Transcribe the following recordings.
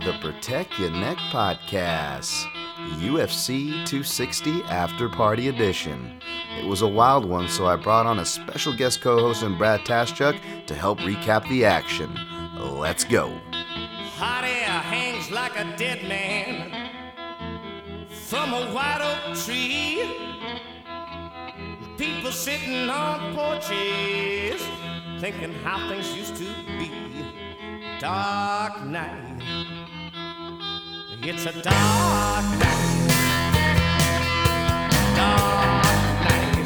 the Protect Your Neck podcast, UFC 260 After Party Edition. It was a wild one, so I brought on a special guest co host in Brad Taschuk to help recap the action. Let's go. Hot air hangs like a dead man from a white oak tree. People sitting on porches thinking how things used to be. Dark night. It's a dark night. Dark night.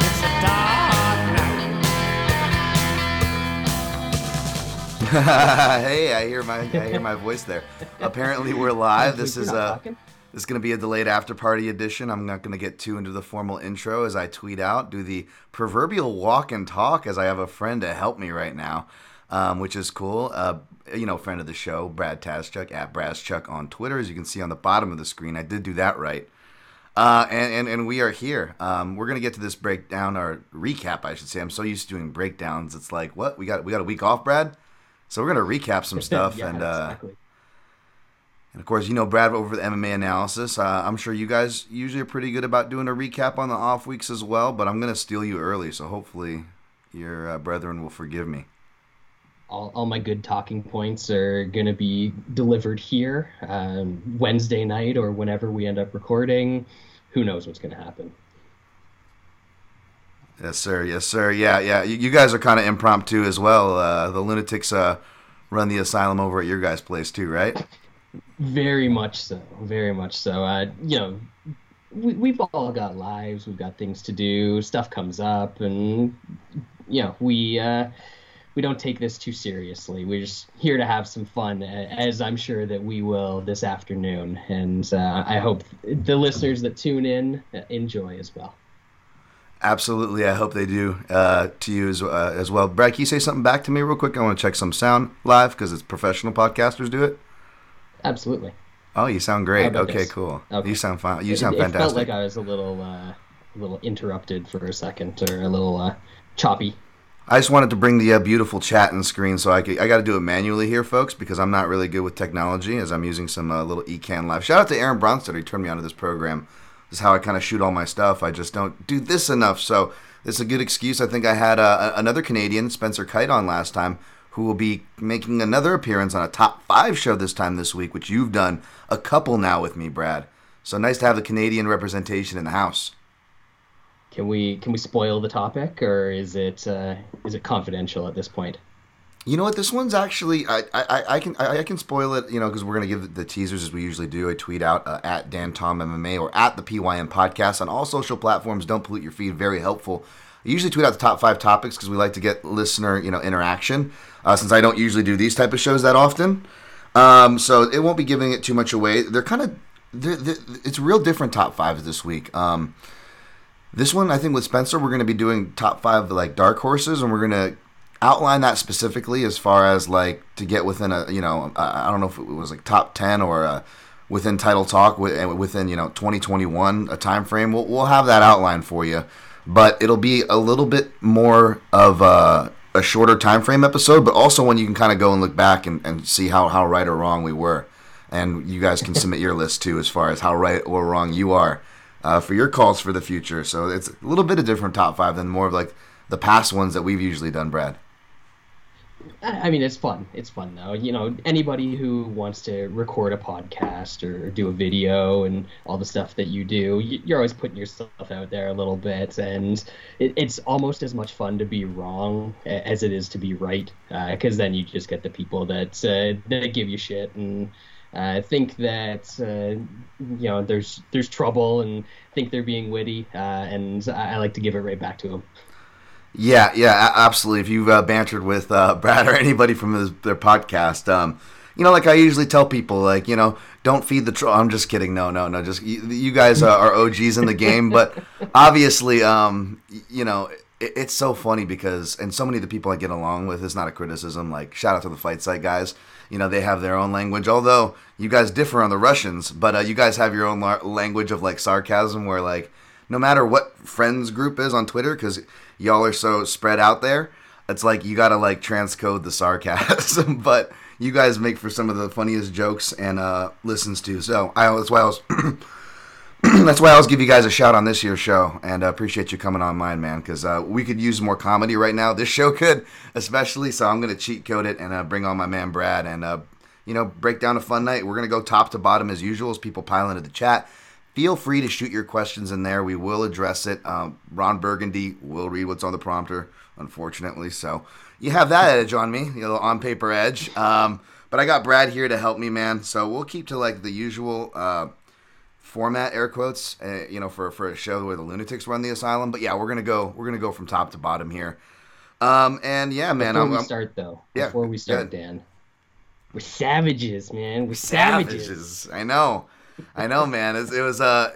It's a dark night. hey, I hear my I hear my voice there. Apparently, we're live. This is a this is going to be a delayed after party edition. I'm not going to get too into the formal intro as I tweet out, do the proverbial walk and talk as I have a friend to help me right now, um, which is cool. Uh, you know, friend of the show, Brad Taschuk at Brazchuk on Twitter, as you can see on the bottom of the screen. I did do that right. Uh, and, and, and we are here. Um, we're gonna get to this breakdown or recap, I should say. I'm so used to doing breakdowns. It's like, what we got? We got a week off, Brad. So we're gonna recap some stuff, yeah, and uh, exactly. and of course, you know Brad over the MMA analysis. Uh, I'm sure you guys usually are pretty good about doing a recap on the off weeks as well. But I'm gonna steal you early, so hopefully your uh, brethren will forgive me. All, all my good talking points are going to be delivered here um, Wednesday night or whenever we end up recording. Who knows what's going to happen? Yes, sir. Yes, sir. Yeah, yeah. You, you guys are kind of impromptu as well. Uh, the lunatics uh, run the asylum over at your guys' place too, right? Very much so. Very much so. Uh, you know, we, we've all got lives. We've got things to do. Stuff comes up, and you know, we uh, we don't take this too seriously. We're just here to have some fun, as I'm sure that we will this afternoon. And uh, I hope the listeners that tune in uh, enjoy as well. Absolutely. I hope they do uh, to you as, uh, as well. Brad, can you say something back to me real quick? I want to check some sound live because it's professional podcasters do it. Absolutely. Oh, you sound great. Okay, this? cool. Okay. You sound fine. You It- sound it, fantastic. felt like I was a little, uh, a little interrupted for a second, or a little uh, choppy. I just wanted to bring the uh, beautiful chat and screen, so I could, I got to do it manually here, folks, because I'm not really good with technology, as I'm using some uh, little Ecamm Live. Shout out to Aaron Bronsteter, he turned me onto this program. This is how I kind of shoot all my stuff. I just don't do this enough, so is a good excuse. I think I had uh, another Canadian, Spencer Kyte, on last time, who will be making another appearance on a top five show this time this week, which you've done a couple now with me, Brad. So nice to have the Canadian representation in the house. Can we can we spoil the topic, or is it uh, is it confidential at this point? You know what? This one's actually I I, I can I, I can spoil it. You know because we're gonna give the teasers as we usually do. I tweet out uh, at Dan Tom MMA or at the PYN podcast on all social platforms. Don't pollute your feed. Very helpful. I usually tweet out the top five topics because we like to get listener you know interaction. Uh, since I don't usually do these type of shows that often, um, so it won't be giving it too much away. They're kind of it's real different top fives this week. Um, this one, I think, with Spencer, we're going to be doing top five like dark horses, and we're going to outline that specifically as far as like to get within a you know I don't know if it was like top ten or uh, within title talk within you know 2021 a time frame. We'll we'll have that outline for you, but it'll be a little bit more of a, a shorter time frame episode, but also one you can kind of go and look back and, and see how how right or wrong we were, and you guys can submit your list too as far as how right or wrong you are uh, for your calls for the future. So it's a little bit of different top five than more of like the past ones that we've usually done, Brad. I mean, it's fun. It's fun though. You know, anybody who wants to record a podcast or do a video and all the stuff that you do, you're always putting yourself out there a little bit, and it's almost as much fun to be wrong as it is to be right, because then you just get the people that uh, that give you shit and. Uh, think that uh, you know there's there's trouble and think they're being witty, uh, and I, I like to give it right back to them. Yeah, yeah, absolutely. If you've uh, bantered with uh, Brad or anybody from his, their podcast, um, you know, like I usually tell people, like you know, don't feed the troll. I'm just kidding. No, no, no. Just you, you guys are, are OGs in the game, but obviously, um, you know, it, it's so funny because, and so many of the people I get along with, it's not a criticism. Like shout out to the fight site guys. You know, they have their own language. Although you guys differ on the Russians, but uh, you guys have your own la- language of like sarcasm, where like no matter what friends group is on Twitter, because y'all are so spread out there, it's like you gotta like transcode the sarcasm. but you guys make for some of the funniest jokes and uh, listens to. So I that's why I was that's why I always give you guys a shout on this year's show, and uh, appreciate you coming on mine, man. Because uh, we could use more comedy right now. This show could, especially. So I'm gonna cheat code it and uh, bring on my man Brad and uh, you know break down a fun night. We're gonna go top to bottom as usual as people pile into the chat. Feel free to shoot your questions in there. We will address it. Um, Ron Burgundy will read what's on the prompter, unfortunately. So you have that edge on me, you know, on paper edge. Um, but I got Brad here to help me, man. So we'll keep to like the usual uh, format, air quotes, uh, you know, for for a show where the lunatics run the asylum. But yeah, we're gonna go we're gonna go from top to bottom here. Um, and yeah, man. Before I'm, we I'm- start though, Yeah, before we start, ahead. Dan, we're savages, man. We're savages. savages. I know, I know, man. It, it was uh,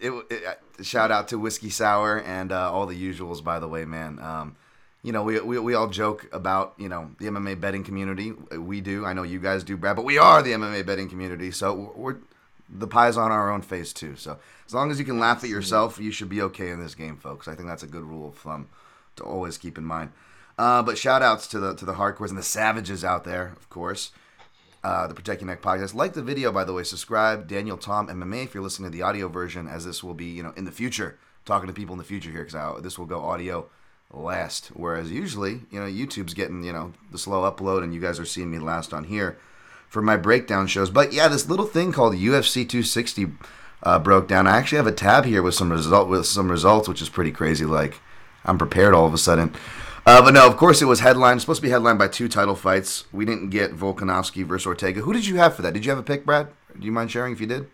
it, it, it- shout out to whiskey sour and uh, all the usuals, by the way, man. Um, you know, we, we we all joke about you know the MMA betting community. We do. I know you guys do, Brad, but we are the MMA betting community. So we're the pie's on our own face too. So as long as you can laugh at yourself, you should be okay in this game, folks. I think that's a good rule of thumb to always keep in mind. Uh, but shout outs to the to the hardcores and the savages out there, of course uh, the Protect Your Neck podcast. Like the video, by the way. Subscribe, Daniel Tom MMA, if you're listening to the audio version, as this will be, you know, in the future, talking to people in the future here, because this will go audio last. Whereas usually, you know, YouTube's getting, you know, the slow upload, and you guys are seeing me last on here for my breakdown shows. But yeah, this little thing called UFC 260 uh, broke down. I actually have a tab here with some result with some results, which is pretty crazy. Like I'm prepared all of a sudden. Uh, but no, of course it was headlined. Supposed to be headlined by two title fights. We didn't get Volkanovski versus Ortega. Who did you have for that? Did you have a pick, Brad? Do you mind sharing if you did?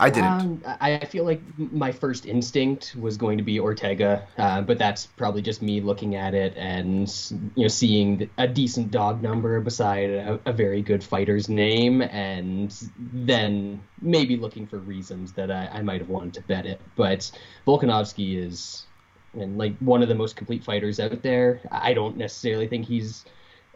I didn't. Um, I feel like my first instinct was going to be Ortega, uh, but that's probably just me looking at it and you know seeing a decent dog number beside a, a very good fighter's name, and then maybe looking for reasons that I, I might have wanted to bet it. But Volkanovski is and like one of the most complete fighters out there. I don't necessarily think he's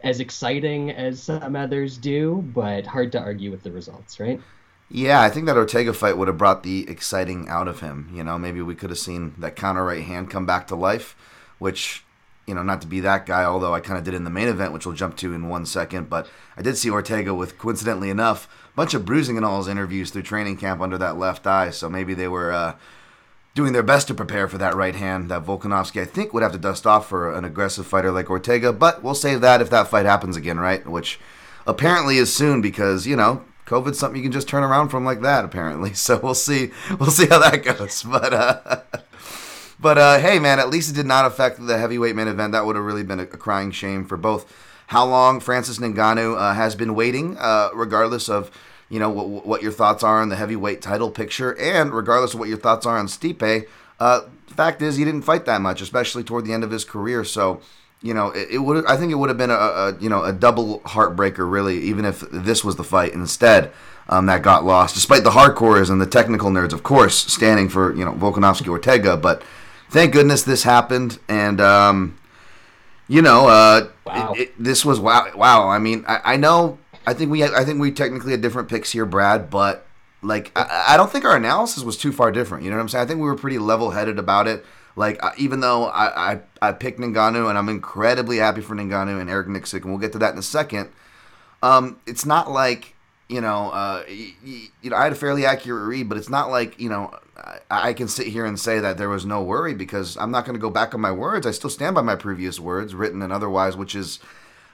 as exciting as some others do, but hard to argue with the results, right? Yeah, I think that Ortega fight would have brought the exciting out of him. You know, maybe we could have seen that counter right hand come back to life, which, you know, not to be that guy, although I kind of did in the main event, which we'll jump to in one second. But I did see Ortega with, coincidentally enough, a bunch of bruising in all his interviews through training camp under that left eye. So maybe they were uh, doing their best to prepare for that right hand that Volkanovski, I think, would have to dust off for an aggressive fighter like Ortega. But we'll save that if that fight happens again, right? Which apparently is soon because, you know, COVID's something you can just turn around from like that, apparently. So we'll see. We'll see how that goes. But uh, but uh, hey, man, at least it did not affect the heavyweight main event. That would have really been a, crying shame for both. How long Francis Ngannou uh, has been waiting, uh, regardless of you know what, what your thoughts are on the heavyweight title picture, and regardless of what your thoughts are on Stipe. Uh, fact is, he didn't fight that much, especially toward the end of his career. So you know, it, it would. I think it would have been a, a you know a double heartbreaker, really, even if this was the fight instead um, that got lost, despite the hardcores and the technical nerds, of course, standing for you know Volkanovski Ortega. But thank goodness this happened, and um, you know, uh, Wow. it, it, this was wow. Wow. I mean, I, I know. I think we. I think we technically had different picks here, Brad, but. Like I, I don't think our analysis was too far different. You know what I'm saying? I think we were pretty level-headed about it. Like even though I, I I picked Ngannou and I'm incredibly happy for Ngannou and Eric Nicksick, and we'll get to that in a second. Um, it's not like you know, uh, y- y- you know, I had a fairly accurate read, but it's not like you know, I, I can sit here and say that there was no worry because I'm not going to go back on my words. I still stand by my previous words, written and otherwise, which is.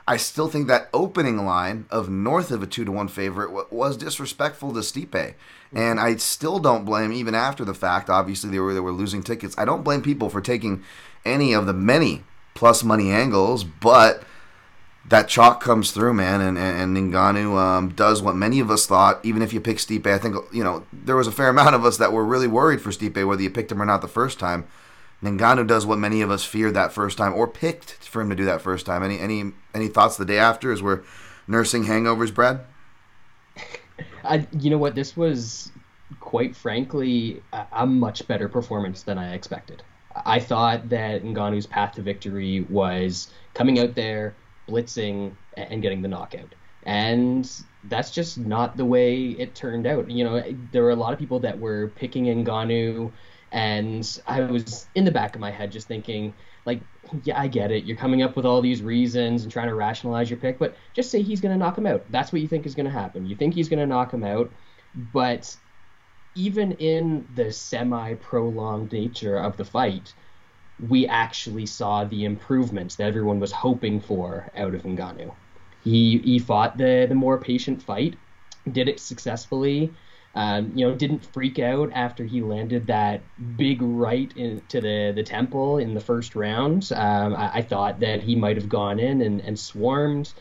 I still think that opening line of north of a two to one favorite was disrespectful to Stipe, and I still don't blame even after the fact. Obviously, they were they were losing tickets. I don't blame people for taking any of the many plus money angles, but that chalk comes through, man, and and, and um, does what many of us thought. Even if you pick Stipe, I think you know there was a fair amount of us that were really worried for Stipe, whether you picked him or not the first time. Ngannou does what many of us feared that first time, or picked for him to do that first time. Any any any thoughts the day after as we're nursing hangovers, Brad? I, you know what? This was, quite frankly, a, a much better performance than I expected. I thought that Ngannou's path to victory was coming out there, blitzing, and getting the knockout. And that's just not the way it turned out. You know, there were a lot of people that were picking Ngannou And I was in the back of my head just thinking, like, yeah, I get it. You're coming up with all these reasons and trying to rationalize your pick, but just say he's going to knock him out. That's what you think is going to happen. You think he's going to knock him out, but even in the semi prolonged nature of the fight, we actually saw the improvements that everyone was hoping for out of Ngannou. He he fought the the more patient fight, did it successfully. Um, you know, didn't freak out after he landed that big right into the, the temple in the first round. Um, I, I, thought that he might have gone in and, and swarmed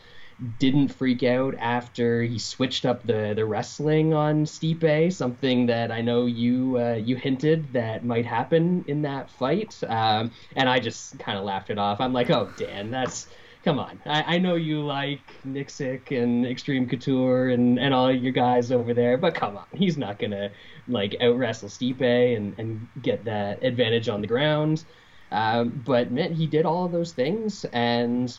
didn't freak out after he switched up the, the wrestling on Stipe, something that I know you uh, you hinted that might happen in that fight, um, and I just kind of laughed it off. I'm like, oh Dan, that's come on. I, I know you like Nicksick and Xtreme Couture and, and all your guys over there, but come on, he's not gonna like out wrestle Stipe and, and get that advantage on the ground. Um, but man, he did all those things and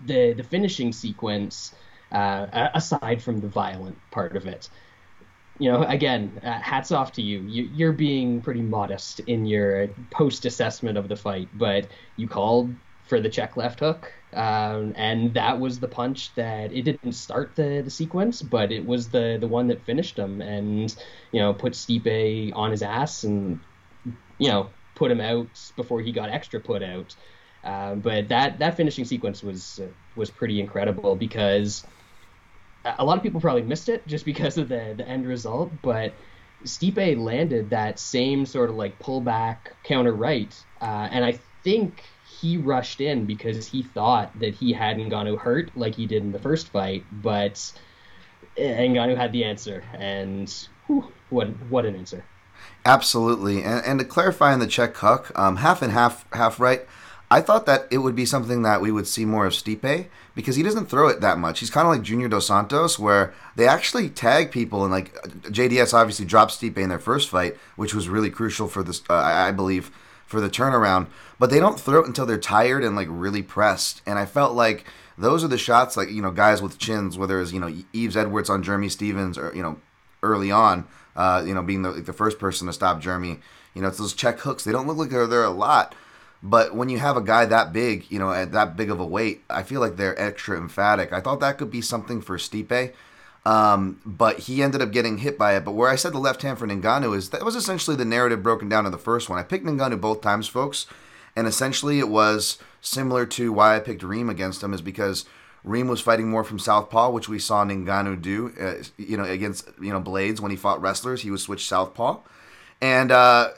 the the finishing sequence, uh, aside from the violent part of it, you know, again, uh, hats off to you. you. are being pretty modest in your post assessment of the fight, but you called for the check left hook, um, and that was the punch that it didn't start the, the sequence, but it was the the one that finished him, and you know, put Stipe on his ass, and you know, put him out before he got extra put out. Um, but that that finishing sequence was uh, was pretty incredible because a lot of people probably missed it just because of the the end result. But Stipe landed that same sort of like pullback counter right, uh, and I think he rushed in because he thought that he hadn't gone to hurt like he did in the first fight, but Ngannou had the answer, and whew, what what an answer! Absolutely, and, and to clarify on the check hook, um, half and half half right. I thought that it would be something that we would see more of Stipe because he doesn't throw it that much. He's kind of like Junior Dos Santos, where they actually tag people, and like JDS obviously dropped Stipe in their first fight, which was really crucial for this, uh, I believe, for the turnaround. But they don't throw it until they're tired and like really pressed. And I felt like those are the shots, like you know, guys with chins, whether it's you know Yves Edwards on Jeremy Stephens or you know early on, uh, you know, being the, like, the first person to stop Jeremy. You know, it's those check hooks. They don't look like they're there a lot but when you have a guy that big, you know, at that big of a weight, I feel like they're extra emphatic. I thought that could be something for Stipe. Um, but he ended up getting hit by it. But where I said the left hand for Ngannou is that was essentially the narrative broken down in the first one. I picked Ngannou both times, folks, and essentially it was similar to why I picked Reem against him is because Reem was fighting more from southpaw, which we saw Ngannou do, uh, you know, against you know Blaydes when he fought wrestlers. He would switch southpaw, and uh,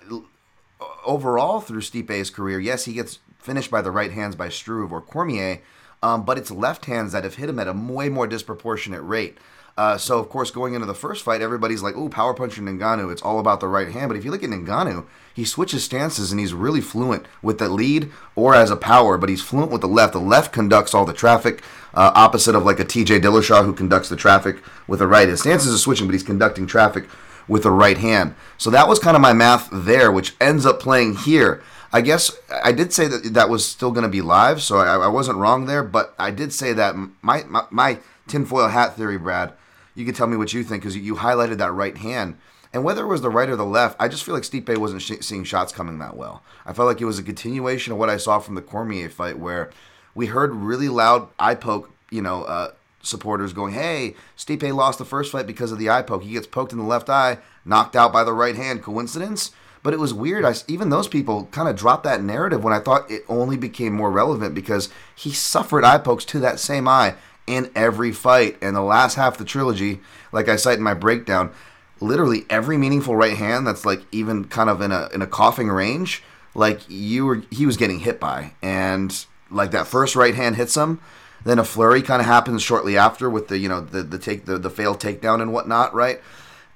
overall through Stipe's career, yes, he gets finished by the right hands by Struve or Cormier, um, but it's left hands that have hit him at a way more disproportionate rate. Uh, so, of course, going into the first fight, everybody's like, "Oh, power puncher Ngannou." It's all about the right hand. But if you look at Ngannou, he switches stances and he's really fluent with the lead or as a power. But he's fluent with the left. The left conducts all the traffic, uh, opposite of like a T.J. Dillashaw who conducts the traffic with the right. His stances are switching, but he's conducting traffic with the right hand. So that was kind of my math there, which ends up playing here. I guess I did say that that was still going to be live, so I, I, wasn't wrong there. But I did say that my, my, my tinfoil hat theory, Brad, you can tell me what you think because you, highlighted that right hand. And whether it was the right or the left, I just feel like Stipe wasn't sh- seeing shots coming that well. I felt like it was a continuation of what I saw from the Cormier fight, where we heard really loud eye poke, you know, uh, supporters going, "Hey, Stipe lost the first fight because of the eye poke. He gets poked in the left eye, knocked out by the right hand. Coincidence?" But it was weird. I, even those people kind of dropped that narrative when I thought it only became more relevant because he suffered eye pokes to that same eye in every fight. And the last half of the trilogy, like I cite in my breakdown, literally every meaningful right hand that's like even kind of in a in a coughing range, like you were he was getting hit by. And like that first right hand hits him then a flurry kind of happens shortly after with the you know the the take the, the failed takedown and whatnot, right?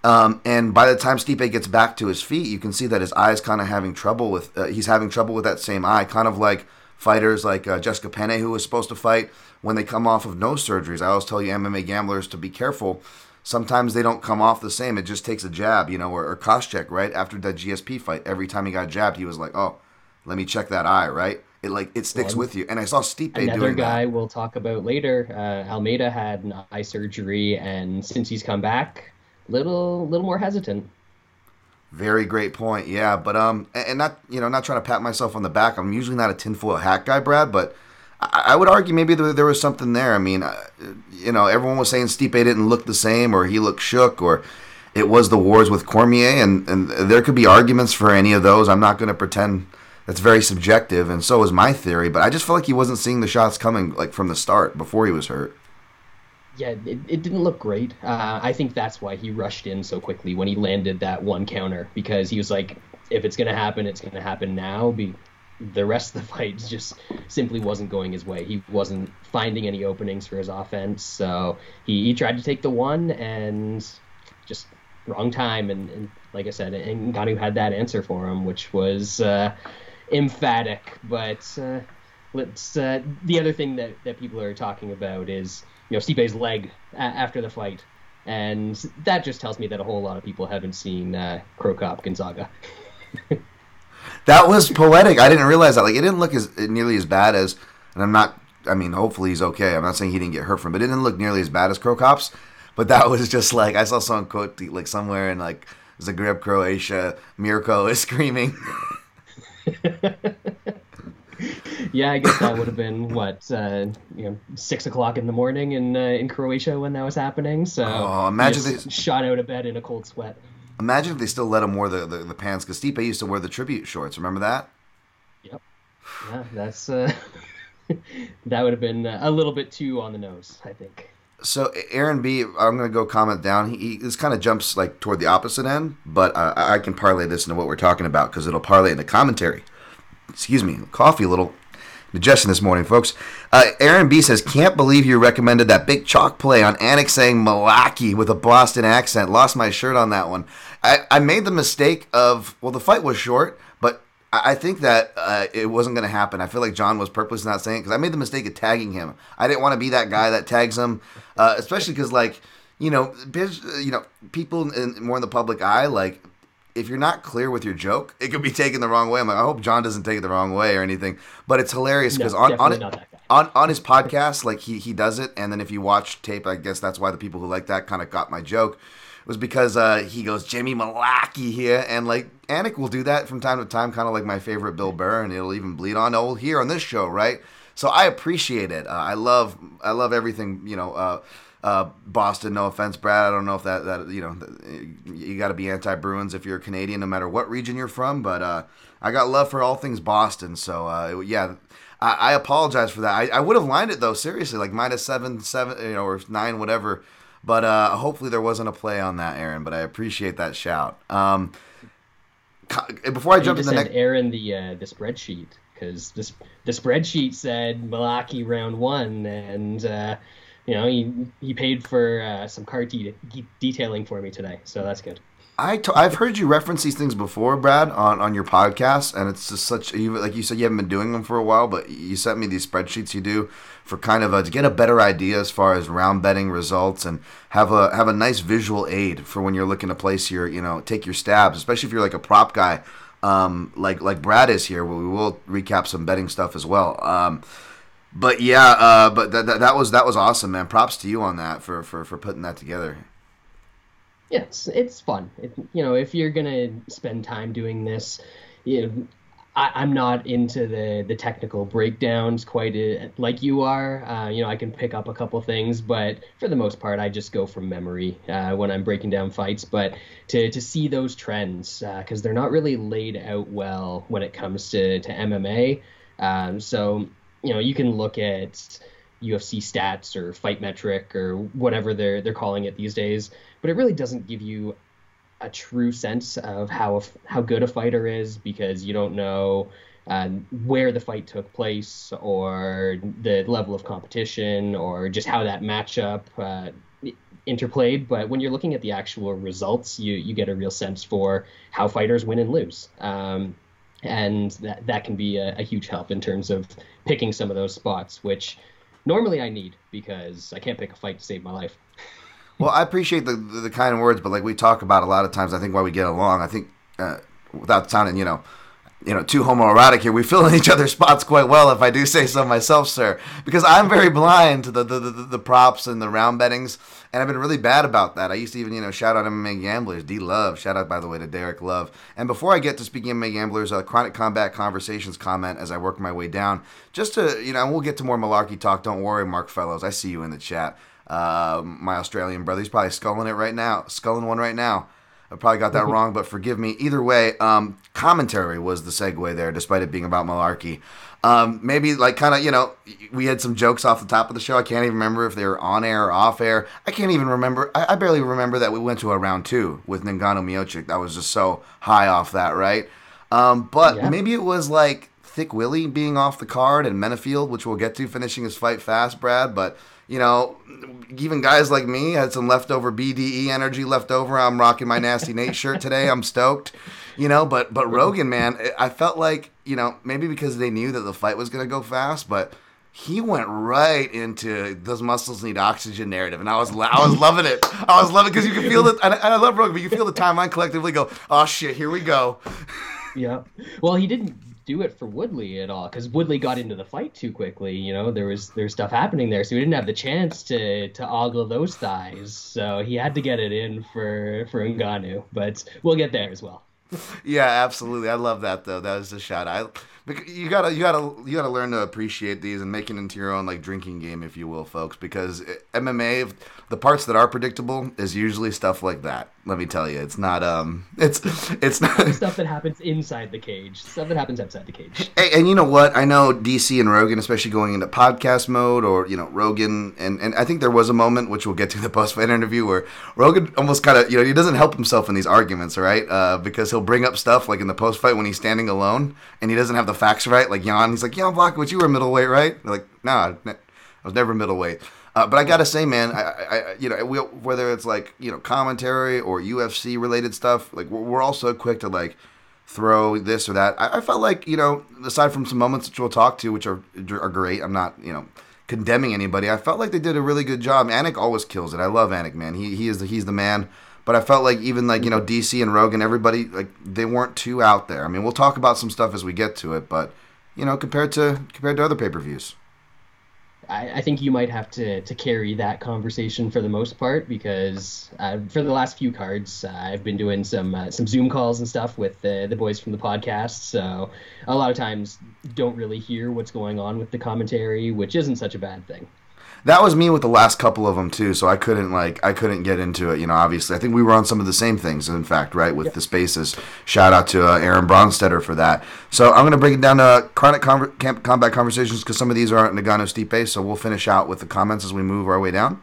Um, and by the time Stipe gets back to his feet, you can see that his eyes kind of having trouble with uh, he's having trouble with that same eye, kind of like fighters like uh, Jessica Penne who was supposed to fight when they come off of nose surgeries. I always tell you MMA gamblers to be careful. Sometimes they don't come off the same. It just takes a jab, you know, or, or Koscheck, right? After that GSP fight, every time he got jabbed, he was like, "Oh, let me check that eye," right? it like it sticks with you. And I saw Stipe Another doing it. Another guy that. we'll talk about later. Uh, Almeida had an eye surgery, and since he's come back, little little more hesitant. Very great point. Yeah, but um, and not you know not trying to pat myself on the back. I'm usually not a tinfoil hat guy, Brad, but I, I would argue maybe there, there, was something there. I mean, uh, you know, everyone was saying Stipe didn't look the same, or he looked shook, or it was the wars with Cormier, and and there could be arguments for any of those. I'm not going to pretend that's very subjective, and so is my theory. But I just felt like he wasn't seeing the shots coming like from the start before he was hurt yeah, it, it didn't look great. Uh, I think that's why he rushed in so quickly when he landed that one counter because he was like, if it's going to happen, it's going to happen now. Be, the rest of the fight just simply wasn't going his way. He wasn't finding any openings for his offense, so he, he tried to take the one and just wrong time. And, and like I said, Ngannou had that answer for him, which was uh, emphatic. But uh, let's uh, the other thing that, that people are talking about is you know Stipe's leg a- after the fight, and that just tells me that a whole lot of people haven't seen uh, Cro Cop Gonzaga. that was poetic. I didn't realize that. Like it didn't look as nearly as bad as, and I'm not. I mean, hopefully he's okay. I'm not saying he didn't get hurt from, but it didn't look nearly as bad as Cro Cop's. But that was just like I saw someone quote like somewhere in like Zagreb, Croatia, Mirko is screaming. yeah, I guess that would have been what uh, you know six o'clock in the morning in uh, in Croatia when that was happening. So oh, imagine they shot out of bed in a cold sweat. Imagine if they still let him wear the, the, the pants because Stipe used to wear the tribute shorts. Remember that? Yep. Yeah, that's uh, that would have been a little bit too on the nose, I think. So Aaron B, I'm gonna go comment down. He, he this kind of jumps like toward the opposite end, but uh, I can parlay this into what we're talking about because it'll parlay into the commentary excuse me, coffee a little digestion this morning, folks. Uh, Aaron B says, can't believe you recommended that big chalk play on Anik saying Malaki with a Boston accent. Lost my shirt on that one. I, I made the mistake of, well, the fight was short, but I, I think that uh, it wasn't going to happen. I feel like John was purposely not saying it because I made the mistake of tagging him. I didn't want to be that guy that tags him, uh, especially because, like, you know, you know, people in, more in the public eye, like if you're not clear with your joke, it could be taken the wrong way. I'm like, I hope John doesn't take it the wrong way or anything. But it's hilarious because no, on on, it, on on his podcast, like he he does it, and then if you watch tape, I guess that's why the people who like that kind of got my joke. Was because uh, he goes Jimmy Malaki here, and like Anik will do that from time to time, kind of like my favorite Bill Burr, and it'll even bleed on old here on this show, right? So I appreciate it. Uh, I love I love everything you know. Uh, uh, Boston. No offense, Brad. I don't know if that that you know you got to be anti Bruins if you're a Canadian, no matter what region you're from. But uh, I got love for all things Boston. So uh, yeah, I, I, apologize for that. I, I would have lined it though. Seriously, like minus seven, seven, you know, or nine, whatever. But uh, hopefully there wasn't a play on that, Aaron. But I appreciate that shout. Um, before I jump to the next, Aaron the uh, the spreadsheet because this the spreadsheet said Malaki round one and uh, you know, he he paid for uh, some car de- detailing for me today, so that's good. I t- I've heard you reference these things before, Brad, on, on your podcast, and it's just such like you said you haven't been doing them for a while, but you sent me these spreadsheets you do for kind of a, to get a better idea as far as round betting results and have a have a nice visual aid for when you're looking to place your you know take your stabs, especially if you're like a prop guy, um, like like Brad is here. we will recap some betting stuff as well. Um, but yeah, uh, but that, that, that was that was awesome, man. Props to you on that for for, for putting that together. Yeah, it's, it's fun. It, you know, if you're gonna spend time doing this, you know, I, am not into the the technical breakdowns quite a, like you are. Uh, you know, I can pick up a couple things, but for the most part, I just go from memory uh, when I'm breaking down fights. But to to see those trends, because uh, they're not really laid out well when it comes to to MMA. Um, so you know, you can look at UFC stats or fight metric or whatever they're they're calling it these days, but it really doesn't give you a true sense of how how good a fighter is because you don't know uh, where the fight took place or the level of competition or just how that matchup uh, interplayed. But when you're looking at the actual results, you you get a real sense for how fighters win and lose. Um, and that that can be a, a, huge help in terms of picking some of those spots, which normally I need because I can't pick a fight to save my life. well, I appreciate the, the, the kind words, but like we talk about a lot of times, I think why we get along. I think uh, without sounding, you know, you know, too homoerotic here. We fill in each other's spots quite well, if I do say so myself, sir. Because I'm very blind to the the, the, the props and the round bettings, and I've been really bad about that. I used to even, you know, shout out MMA gamblers, D Love. Shout out, by the way, to Derek Love. And before I get to speaking MMA gamblers, uh, Chronic Combat Conversations comment as I work my way down, just to, you know, and we'll get to more malarkey talk. Don't worry, Mark Fellows. I see you in the chat. Uh, my Australian brother, he's probably sculling it right now, sculling one right now. I probably got that wrong, but forgive me. Either way, um, commentary was the segue there, despite it being about malarkey. Um, maybe like kind of you know we had some jokes off the top of the show. I can't even remember if they were on air or off air. I can't even remember. I, I barely remember that we went to a round two with Ngannou Miocic. That was just so high off that, right? Um, but Yeah. maybe it was like Thick Willie being off the card and Menifield, which we'll get to, finishing his fight fast, Brad. But you know, even guys like me had some leftover BDE energy left over. I'm rocking my Nasty Nate shirt today. I'm stoked, you know. But but Rogan, man, I felt like you know maybe because they knew that the fight was gonna go fast, but he went right into those muscles need oxygen narrative, and I was I was loving it. I was loving because you can feel it, and I, and I love Rogan, but you feel the timeline collectively go, oh shit, here we go. Yeah. Well, he didn't do it for Woodley at all because Woodley got into the fight too quickly. You know, there was there's stuff happening there, so he didn't have the chance to to ogle those thighs. So he had to get it in for for Ngannou. But we'll get there as well. Yeah, absolutely. I love that though. That was a shot. I you gotta you gotta you gotta learn to appreciate these and make it into your own like drinking game, if you will, folks. Because eh, MMA, the parts that are predictable is usually stuff like that. Let me tell you, it's not um, it's it's not. Stuff that happens inside the cage, stuff that happens outside the cage. Hey, and you know what? I know DC and Rogan, especially going into podcast mode, or you know Rogan, and, and I think there was a moment which we'll get to in the post fight interview where Rogan almost kind of you know he doesn't help himself in these arguments, right? Uh, because he'll bring up stuff like in the post fight when he's standing alone and he doesn't have the facts right. Like Jan, he's like, "Yeah, Blachowicz, you were middleweight, right?" They're like, "No, I I was never middleweight." Uh, but I gotta say, man, I, I, you know, we, whether it's like you know commentary or UFC related stuff, like we're, we're all so quick to like throw this or that. I, I felt like you know, aside from some moments which we'll talk to, which are are great. I'm not you know condemning anybody. I felt like they did a really good job. Anik always kills it. I love Anik, man. He he is the, he's the man. But I felt like even like you know DC and Rogan, everybody like they weren't too out there. I mean, we'll talk about some stuff as we get to it, but you know, compared to compared to other pay per views. I, I think you might have to, to carry that conversation for the most part because uh, for the last few cards uh, I've been doing some uh, some Zoom calls and stuff with the the boys from the podcast. So a lot of times don't really hear what's going on with the commentary, which isn't such a bad thing. That was me with the last couple of them too, so I couldn't like I couldn't get into it. You know, obviously, I think we were on some of the same things. In fact, right with the spaces. Shout out to uh, Aaron Bronsteter for that. So I'm gonna break it down to chronic conver- camp- combat conversations because some of these aren't Ngannou Stipe. So we'll finish out with the comments as we move our way down.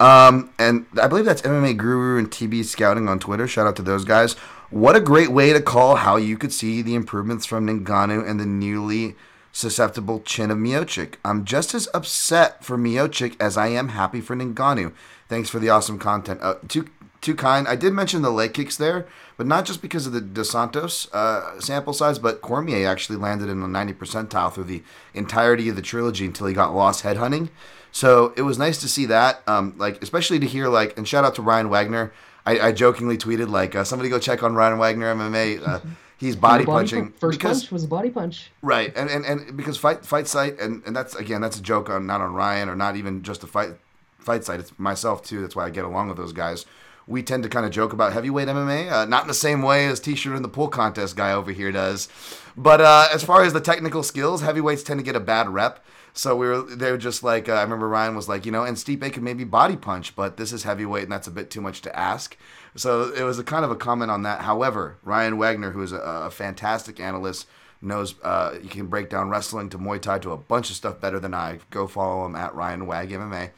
Um, and I believe that's MMA Guru and TB Scouting on Twitter. Shout out to those guys. What a great way to call how you could see the improvements from Ngannou and the newly susceptible chin of Miocic. I'm just as upset for Miocic as I am happy for Ngannou. Thanks for the awesome content. Uh, too too kind. I did mention the leg kicks there, but not just because of the Dos Santos uh, sample size, but Cormier actually landed in the 90 percentile through the entirety of the trilogy until he got lost headhunting. So it was nice to see that, um, like especially to hear like, and shout out to Ryan Wagner. I, I jokingly tweeted like, uh, somebody go check on Ryan Wagner MMA. He's body, punching pu- First because punch was a body punch. Right, and, and and because fight fight site and and that's again that's a joke on not on Ryan or not even just the fight fight site. It's myself too. That's why I get along with those guys. We tend to kind of joke about heavyweight MMA, uh, not in the same way as T-shirt in the pool contest guy over here does, but uh, as far as the technical skills, heavyweights tend to get a bad rep. So we were they were just like uh, I remember Ryan was like you know and Stipe could maybe body punch, but this is heavyweight and that's a bit too much to ask. So it was a kind of a comment on that. However, Ryan Wagner, who is a, a fantastic analyst, knows uh, you can break down wrestling to Muay Thai to a bunch of stuff better than I. Go follow him at Ryan Wag MMA.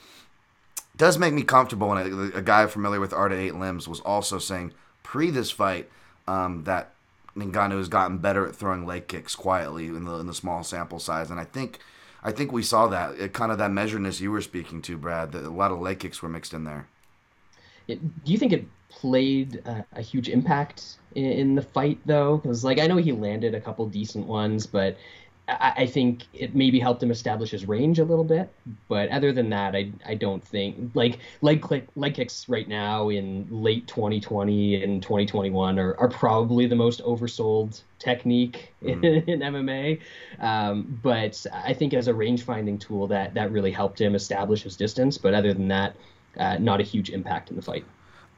Does make me comfortable when a, a guy familiar with Art of Eight Limbs was also saying pre this fight um, that Ngannou has gotten better at throwing leg kicks quietly in the in the small sample size, and I think I think we saw that it, kind of that measuredness you were speaking to, Brad. That a lot of leg kicks were mixed in there. It, do you think it played uh, a huge impact in, in the fight though? Because like I know he landed a couple decent ones, but I, I think it maybe helped him establish his range a little bit, but other than that, I I don't think like leg click leg kicks right now in late 2020 and 2021 are, are probably the most oversold technique in, in MMA. Um, but I think as a range finding tool, that that really helped him establish his distance. But other than that, uh, not a huge impact in the fight.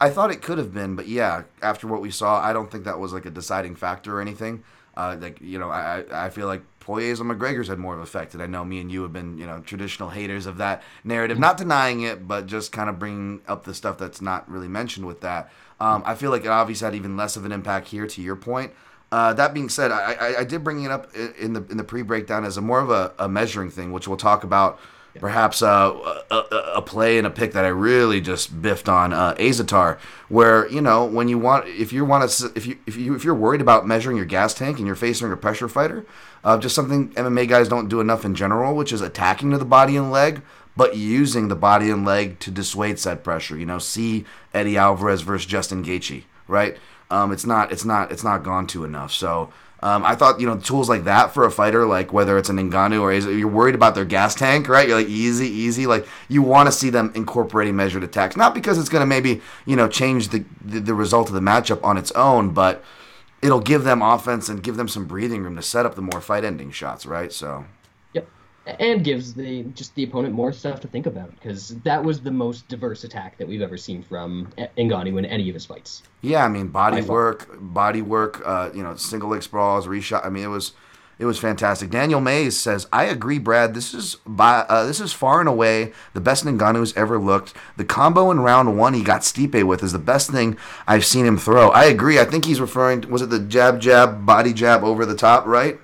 I thought it could have been, but yeah, after what we saw, I don't think that was like a deciding factor or anything. Uh, like you know, I I feel like Poiriers and McGregor's had more of an effect, and I know me and you have been you know traditional haters of that narrative, not denying it, but just kind of bringing up the stuff that's not really mentioned with that. Um, I feel like it obviously had even less of an impact here. To your point. Uh, that being said, I, I, I, did bring it up in the in the pre breakdown as a more of a, a measuring thing, which we'll talk about Perhaps uh, a, a, play and a pick that I really just biffed on uh, Azatar, where you know when you want if you want to if you if you if you're worried about measuring your gas tank and you're facing a pressure fighter, uh, just something MMA guys don't do enough in general, which is attacking to the body and leg, but using the body and leg to dissuade said pressure. You know, see Eddie Alvarez versus Justin Gaethje, right? Um, it's not it's not it's not gone to enough. So um, I thought, you know, tools like that for a fighter, like whether it's an Ngannou or you're worried about their gas tank, right? You're like easy, easy. Like you want to see them incorporating measured attacks, not because it's going to maybe you know change the, the the result of the matchup on its own, but it'll give them offense and give them some breathing room to set up the more fight ending shots, right? So and gives the just the opponent more stuff to think about because that was the most diverse attack that we've ever seen from Ngannou in any of his fights. Yeah, I mean body work, body work, uh, you know, single leg sprawls, reshot. I mean, it was it was fantastic. Daniel Mays says, "I agree, Brad. This is by uh, this is far and away the best Ngannou's ever looked. The combo in round one he got Stipe with is the best thing I've seen him throw. I agree. I think he's referring. To, was it the jab, jab, body jab over the top, right?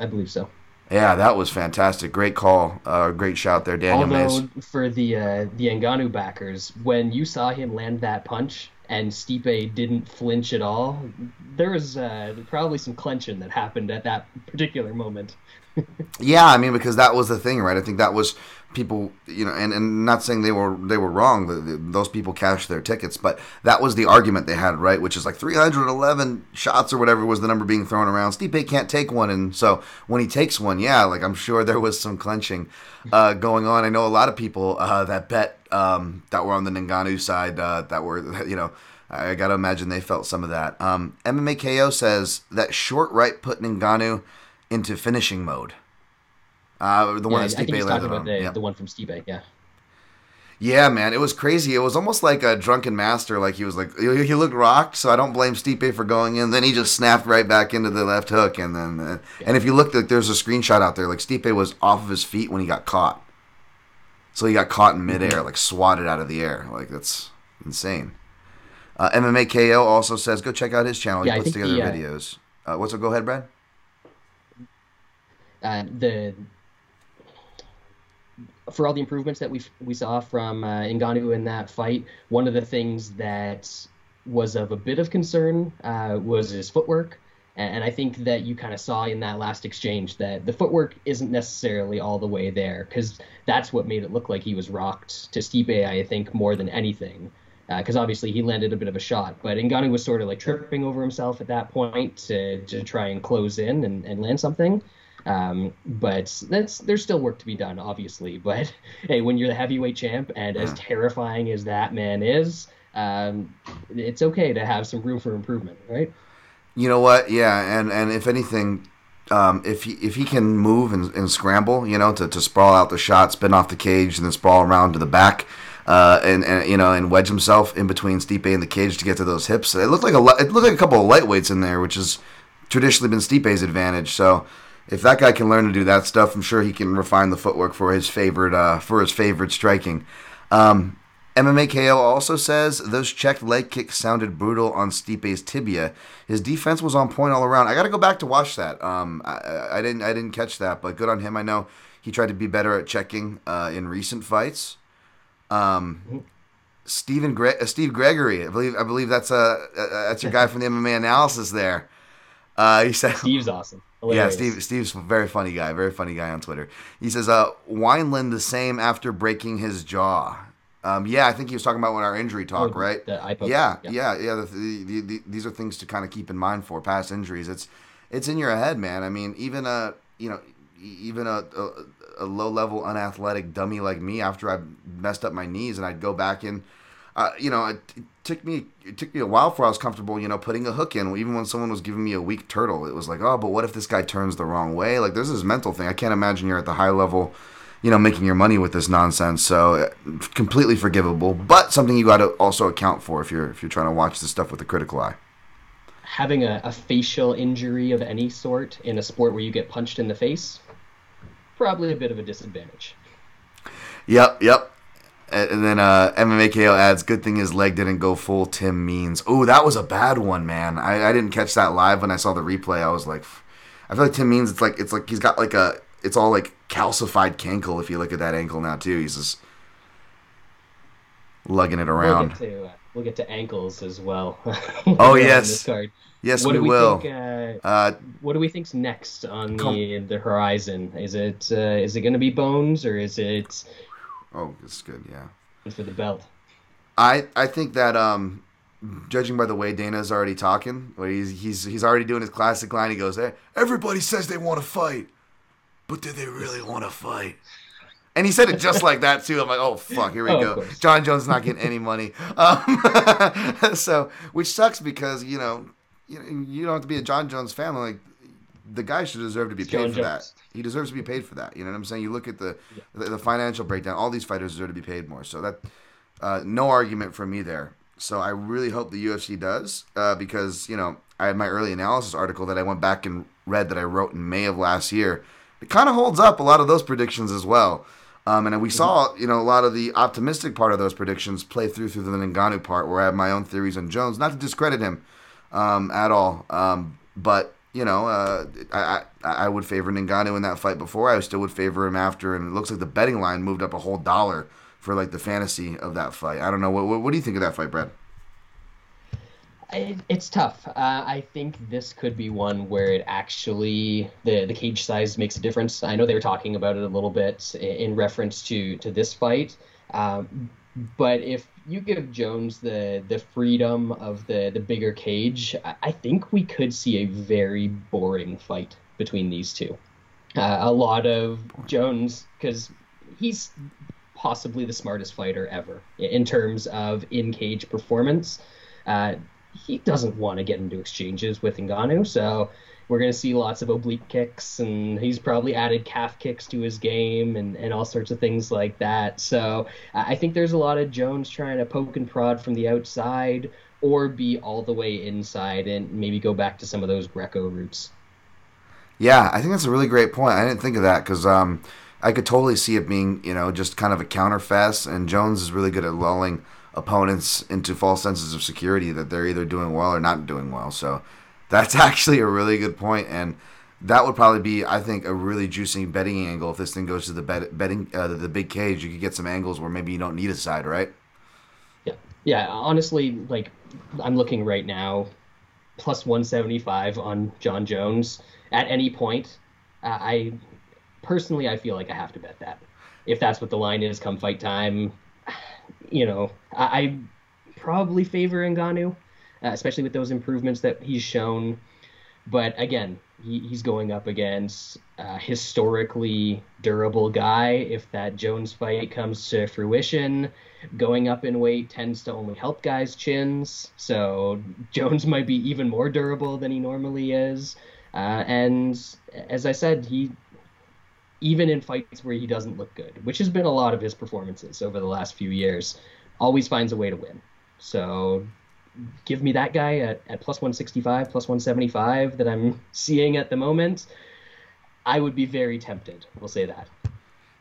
I believe so. Yeah, that was fantastic. Great call. Uh, great shout there, Daniel Although, Mays. for the uh, the Ngannou backers, when you saw him land that punch and Stipe didn't flinch at all, there was uh, probably some clenching that happened at that particular moment. yeah, I mean because that was the thing, right? I think that was people, you know, and, and not saying they were they were wrong. The, the, those people cashed their tickets, but that was the argument they had, right? Which is like 311 shots or whatever was the number being thrown around. Stipe can't take one, and so when he takes one, yeah, like I'm sure there was some clenching uh, going on. I know a lot of people uh, that bet um, that were on the Ngannou side uh, that were, you know. I gotta imagine they felt some of that. Um, MMA KO says that short right put Ngannou into finishing mode. Uh, the yeah, one that Stipe I think he's talking about on. the, yeah. the one from Stipe, yeah. Yeah, man, it was crazy. It was almost like a drunken master. Like he was like he looked rocked. So I don't blame Stipe for going in. Then he just snapped right back into the left hook, and then uh, Yeah. and if you look, like there's a screenshot out there. Like Stipe was off of his feet when he got caught. So he got caught in midair, like swatted out of the air. Like that's insane. Uh, MMA KO also says go check out his channel. He Yeah, puts together the, uh, videos. Uh, what's up? Go ahead, Brad. uh, the for all the improvements that we we saw from uh, Ngannou in that fight, one of the things that was of a bit of concern uh, was his footwork, and, I think that you kind of saw in that last exchange that the footwork isn't necessarily all the way there because that's what made it look like he was rocked to Stipe. I think more than anything. Because obviously he landed a bit of a shot, but Ngannou was sort of like tripping over himself at that point to, to try and close in and, and land something. Um, but that's there's still work to be done, obviously. But hey, when you're the heavyweight champ, and as terrifying as that man is, um, it's okay to have some room for improvement, right? You know what? Yeah, and and if anything, um, if he if he can move and, and scramble, you know, to, to sprawl out the shot, spin off the cage, and then sprawl around to the back, uh, and, and you know, and wedge himself in between Stipe and the cage to get to those hips. It looked like a it looked like a couple of lightweights in there, which has traditionally been Stipe's advantage. So. If that guy can learn to do that stuff, I'm sure he can refine the footwork for his favorite uh, for his favorite striking. Um, MMA KO also says those checked leg kicks sounded brutal on Stipe's tibia. His defense was on point all around. I got to go back to watch that. Um, I, I- didn't I didn't catch that, but good on him. I know he tried to be better at checking uh, in recent fights. Um, Stephen Gre- uh, Steve Gregory, I believe I believe that's uh, uh that's your guy from the MMA analysis there. Uh, he said Steve's awesome. Yeah, Steve. Steve's a very funny guy. Very funny guy on Twitter. He says, "Uh, Wineland the same after breaking his jaw." Um, yeah, I think he was talking about when our injury talk, Oh, right? yeah, yeah. yeah, yeah. The, the, the, these are things to kind of keep in mind for past injuries. It's it's in your head, man. I mean, even uh, you know, even a, a, a low level unathletic dummy like me, after I messed up my knees, and I'd go back in. Uh, you know, it, it took me it took me a while before I was comfortable, you know, putting a hook in. Even when someone was giving me a weak turtle, it was like, oh, but what if this guy turns the wrong way? Like, there's this mental thing. I can't imagine you're at the high level, you know, making your money with this nonsense. So, uh, completely forgivable, but something you got to also account for if you're if you're trying to watch this stuff with a critical eye. Having a, a facial injury of any sort in a sport where you get punched in the face, probably a bit of a disadvantage. Yep, yep. And then uh, MMA KO adds, "Good thing his leg didn't go full Tim Means." Oh, that was a bad one, man. I, I didn't catch that live when I saw the replay. I was like, I feel like Tim Means. It's like it's like he's got like a it's all like calcified cankle. If you look at that ankle now too, he's just lugging it We'll around. get to uh, we'll get to ankles as well. Oh, yes. yes, what we, do we will. think? Uh, Uh, what do we think's next on Com- the the horizon? Is it uh, is it going to be Bones or is it oh, is good. Yeah. for the belt? I I think that um, judging by the way Dana's already talking, where he's he's he's already doing his classic line. He goes, "Hey, everybody says they want to fight, but do they really want to fight?" And he said it just like that too. I'm like, "Oh fuck, here we Oh, go." Jon Jones not getting any money, um, so which sucks because you know you you don't have to be a Jon Jones fan. Like the guy should deserve to be It's paid Jon for that. Jones. He deserves to be paid for that. You know what I'm saying? You look at the the, the financial breakdown. All these fighters deserve to be paid more. So that uh, no argument from me there. So I really hope the UFC does uh, because you know I had my early analysis article that I went back and read that I wrote in May of last year. It kind of holds up a lot of those predictions as well. Um, and we saw, you know, a lot of the optimistic part of those predictions play through through the Ngannou part, where I have my own theories on Jones. Not to discredit him um, at all, um, but you know, uh, I, I I would favor Ngannou in that fight before. I still would favor him after, and it looks like the betting line moved up a whole dollar for like the fantasy of that fight. I don't know. What what, what do you think of that fight, Brad? It, it's tough. Uh, I think this could be one where it actually the the cage size makes a difference. I know they were talking about it a little bit in reference to to this fight, um, but if you give Jones the the freedom of the the bigger cage, I, think we could see a very boring fight between these two. Uh, a lot of Jones because he's possibly the smartest fighter ever in terms of in cage performance. Uh, he doesn't want to get into exchanges with Ngannou, so we're going to see lots of oblique kicks, and he's probably added calf kicks to his game and, and all sorts of things like that. So I think there's a lot of Jones trying to poke and prod from the outside or be all the way inside and maybe go back to some of those Greco roots. Yeah, I think that's a really great point. I didn't think of that because um, I could totally see it being, you know, just kind of a counter fest. And Jones is really good at lulling opponents into false senses of security that they're either doing well or not doing well. So that's actually a really good point, and that would probably be, I think, a really juicy betting angle if this thing goes to the bet- betting uh, the big cage. You could get some angles where maybe you don't need a side, right? Yeah, yeah. Honestly, like I'm looking right now, plus 175 on Jon Jones at any point. Uh, I personally, I feel like I have to bet that. If that's what the line is, come fight time, you know, I, I probably favor Ngannou, uh, especially with those improvements that he's shown. But again, he, he's going up against a historically durable guy. If that Jones fight comes to fruition, going up in weight tends to only help guys' chins. So Jones might be even more durable than he normally is. Uh, and as I said, he even in fights where he doesn't look good, which has been a lot of his performances over the last few years, always finds a way to win. So give me that guy at, at plus 165, plus 175 that I'm seeing at the moment. I would be very tempted. We'll say that.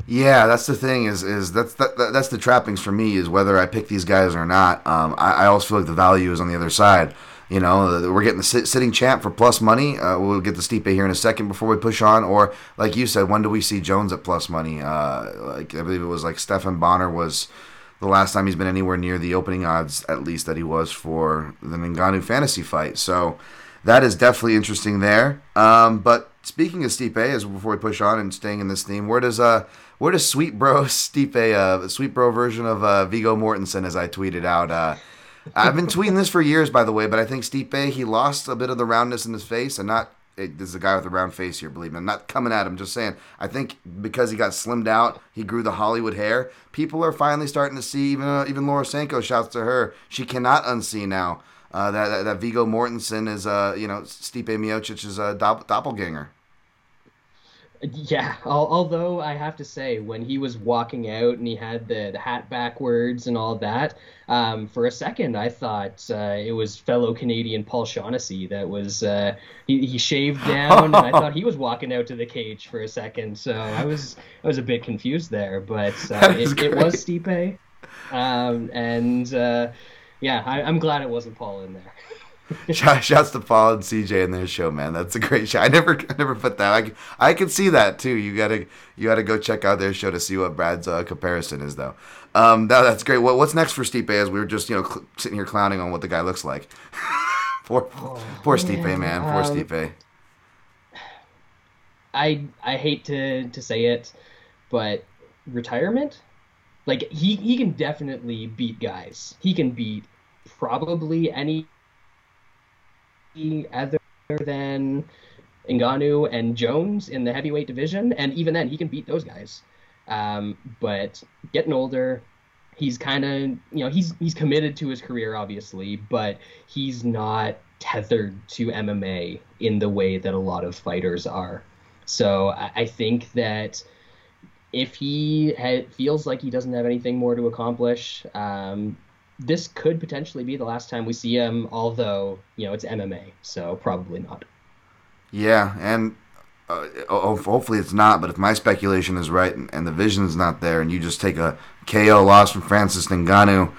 Yeah, that's the thing. Is is that's that, that that's the trappings for me is whether I pick these guys or not. Um, I, I also feel like the value is on the other side. You know, we're getting the sit, sitting champ for plus money. Uh, we'll get the Stipe here in a second before we push on. Or like you said, when do we see Jones at plus money? Uh, like I believe it was like Stephan Bonnar was the last time he's been anywhere near the opening odds, at least that he was for the Ngannou fantasy fight. So that is definitely interesting there. Um, but speaking of Stipe, as before we push on and staying in this theme, where does uh where does Sweet Bro Stipe, uh, Sweet Bro version of uh, Viggo Mortensen, as I tweeted out, uh, I've been tweeting this for years, by the way, but I think Stipe he lost a bit of the roundness in his face, and not hey, this is a guy with a round face here. Believe me, I'm not coming at him. Just saying. I think because he got slimmed out, he grew the Hollywood hair. People are finally starting to see. Even uh, even Laura Sanko shouts to her. She cannot unsee now. Uh, that, that that Viggo Mortensen is uh you know Stipe Miocic's uh, dopp- doppelganger. Yeah, although I have to say, when he was walking out and he had the, the hat backwards and all that, um, for a second I thought uh, it was fellow Canadian Paul Shaughnessy that was uh, he, he shaved down, and I thought he was walking out to the cage for a second. So I was I was a bit confused there, but uh, it, it was. Stipe, um, and uh, yeah, I, I'm glad it wasn't Paul in there. Shout- Shouts to Paul and CJ in their show, man. That's a great show. I never, I never put that. I, I can see that too. You gotta, you gotta go check out their show to see what Brad's uh, comparison is, though. Um, no, that's great. What, what's next for Stipe? As we were just, you know, cl- sitting here clowning on what the guy looks like. poor, poor Stipe, man. Poor um, Stipe. I I hate to to say it, but retirement, like he he can definitely beat guys. He can beat probably any other than Ngannou and Jones in the heavyweight division, and even then he can beat those guys. Um, but getting older, he's kind of you know he's he's committed to his career obviously, but he's not tethered to MMA in the way that a lot of fighters are. So I, I think that if he ha- feels like he doesn't have anything more to accomplish, um, this could potentially be the last time we see him. Although you know it's MMA, so probably not. Yeah, and uh, hopefully it's not. But if my speculation is right and, the vision's not there, and you just take a KO loss from Francis Ngannou,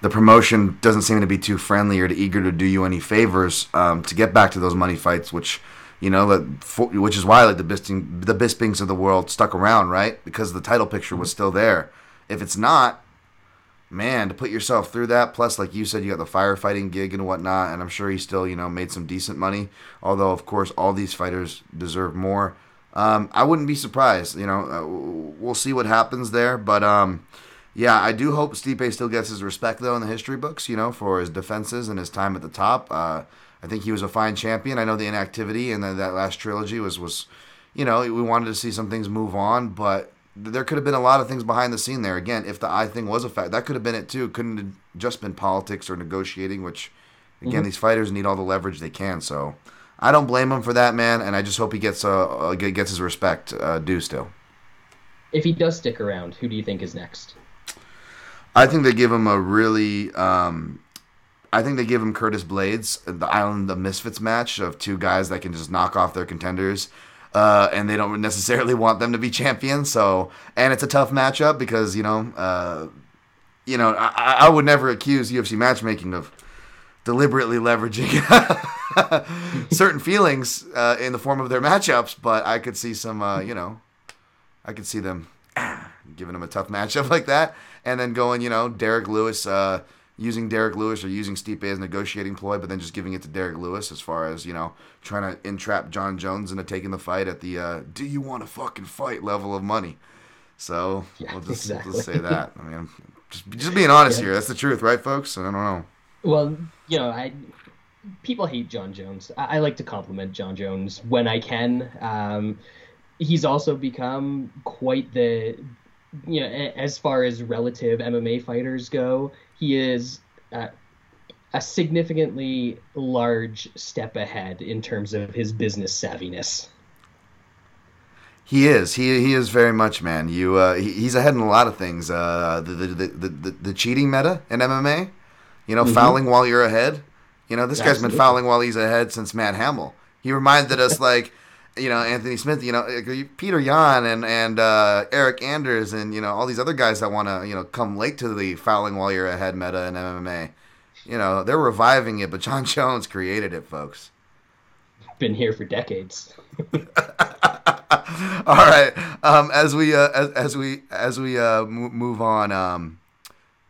the promotion doesn't seem to be too friendly or to eager to do you any favors um, to get back to those money fights, which you know, which is why like the Bisping, the Bispings of the world stuck around, right? Because the title picture was still there. If it's not, man, to put yourself through that, plus like you said, you got the firefighting gig and whatnot, and I'm sure he still, you know, made some decent money. Although, of course, all these fighters deserve more. Um, I wouldn't be surprised. You know, uh, we'll see what happens there, but um, yeah, I do hope Stipe still gets his respect though in the history books. You know, for his defenses and his time at the top. Uh, I think he was a fine champion. I know the inactivity and that last trilogy was was, you know, we wanted to see some things move on, but there could have been a lot of things behind the scene there. Again, if the eye thing was a fact, that could have been it too. Couldn't have just been politics or negotiating, which again, these fighters need all the leverage they can. So I don't blame him for that, man, and I just hope he gets uh, uh gets his respect uh, due still. If he does stick around, who do you think is next? I think they give him a really. Um, I think they give him Curtis Blaydes, the Island of Misfits match of two guys that can just knock off their contenders. Uh, and they don't necessarily want them to be champions. So, and it's a tough matchup because you know, uh, you know, I, I would never accuse UFC matchmaking of deliberately leveraging certain feelings uh, in the form of their matchups. But I could see some, uh, you know, I could see them giving them a tough matchup like that, and then going, you know, Derrick Lewis, uh, using Derrick Lewis or using Stipe as a negotiating ploy, but then just giving it to Derrick Lewis as far as you know, trying to entrap Jon Jones into taking the fight at the uh, "Do you want to fucking fight?" level of money. So Yeah, we'll just, we'll just say that. I mean, just just being honest Yeah. here. That's the truth, right, folks? I don't know. Well, you know, I people hate Jon Jones. I, I like to compliment Jon Jones when I can. Um, he's also become quite the, you know, a- as far as relative MMA fighters go, is uh, a significantly large step ahead in terms of his business savviness. He is. He he is very much, man. You uh, he, he's ahead in a lot of things. Uh, the, the, the, the, the the cheating meta in MMA. You know, fouling while you're ahead. You know, this guy's been fouling while he's ahead since Matt Hamill. He reminded us like, you know, Anthony Smith. You know, Petr Yan and and uh, Eryk Anders and you know all these other guys that want to you know come late to the fouling while you're ahead meta in MMA. You know, they're reviving it, but Jon Jones created it, folks. Been here for decades. All right. Um, as we uh, as, as we as we uh, mo- move on, um,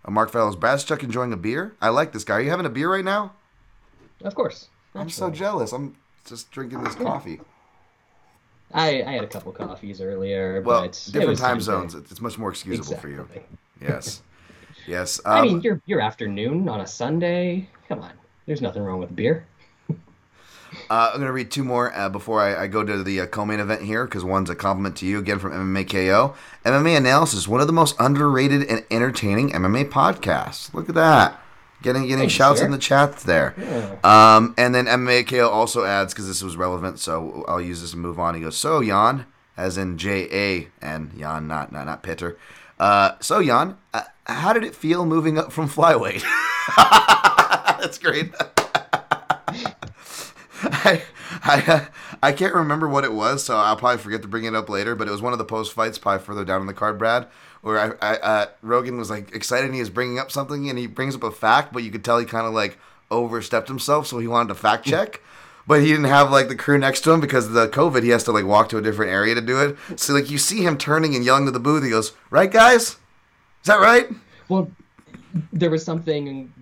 uh, Mark Fellows, Brazchuk enjoying a beer. I like this guy. Are you having a beer right now? Of course. I'm so jealous. I'm just drinking this coffee. I, I had a couple coffees earlier, Well, but different time zones. It's much more excusable for you. Exactly. Yes. Yes. I Um, mean, your your afternoon on a Sunday. Come on, there's nothing wrong with beer. Uh, I'm gonna read two more uh, before I, I go to the uh, co-main event here because one's a compliment to you again from MMA KO. MMA Analysis, one of the most underrated and entertaining MMA podcasts. Look at that, getting getting Thanks, shouts sir. in the chat there. Yeah. Um, and then MMA KO also adds because this was relevant, so I'll use this and move on. He goes, so Jan, as in J A N, Jan, not not not Pitter. Uh, so Jan, uh, how did it feel moving up from flyweight? That's great. I, I, uh, I can't remember what it was, so I'll probably forget to bring it up later. But it was one of the post fights, probably further down in the card, Brad, where I, I uh, Rogan was like excited and he was bringing up something and he brings up a fact, but you could tell he kind of like overstepped himself, so he wanted to fact check. But he didn't have like the crew next to him because of the COVID. He has to like walk to a different area to do it. So like you see him turning and yelling to the booth. He goes, "Right, guys, is that right?" Well, there was something.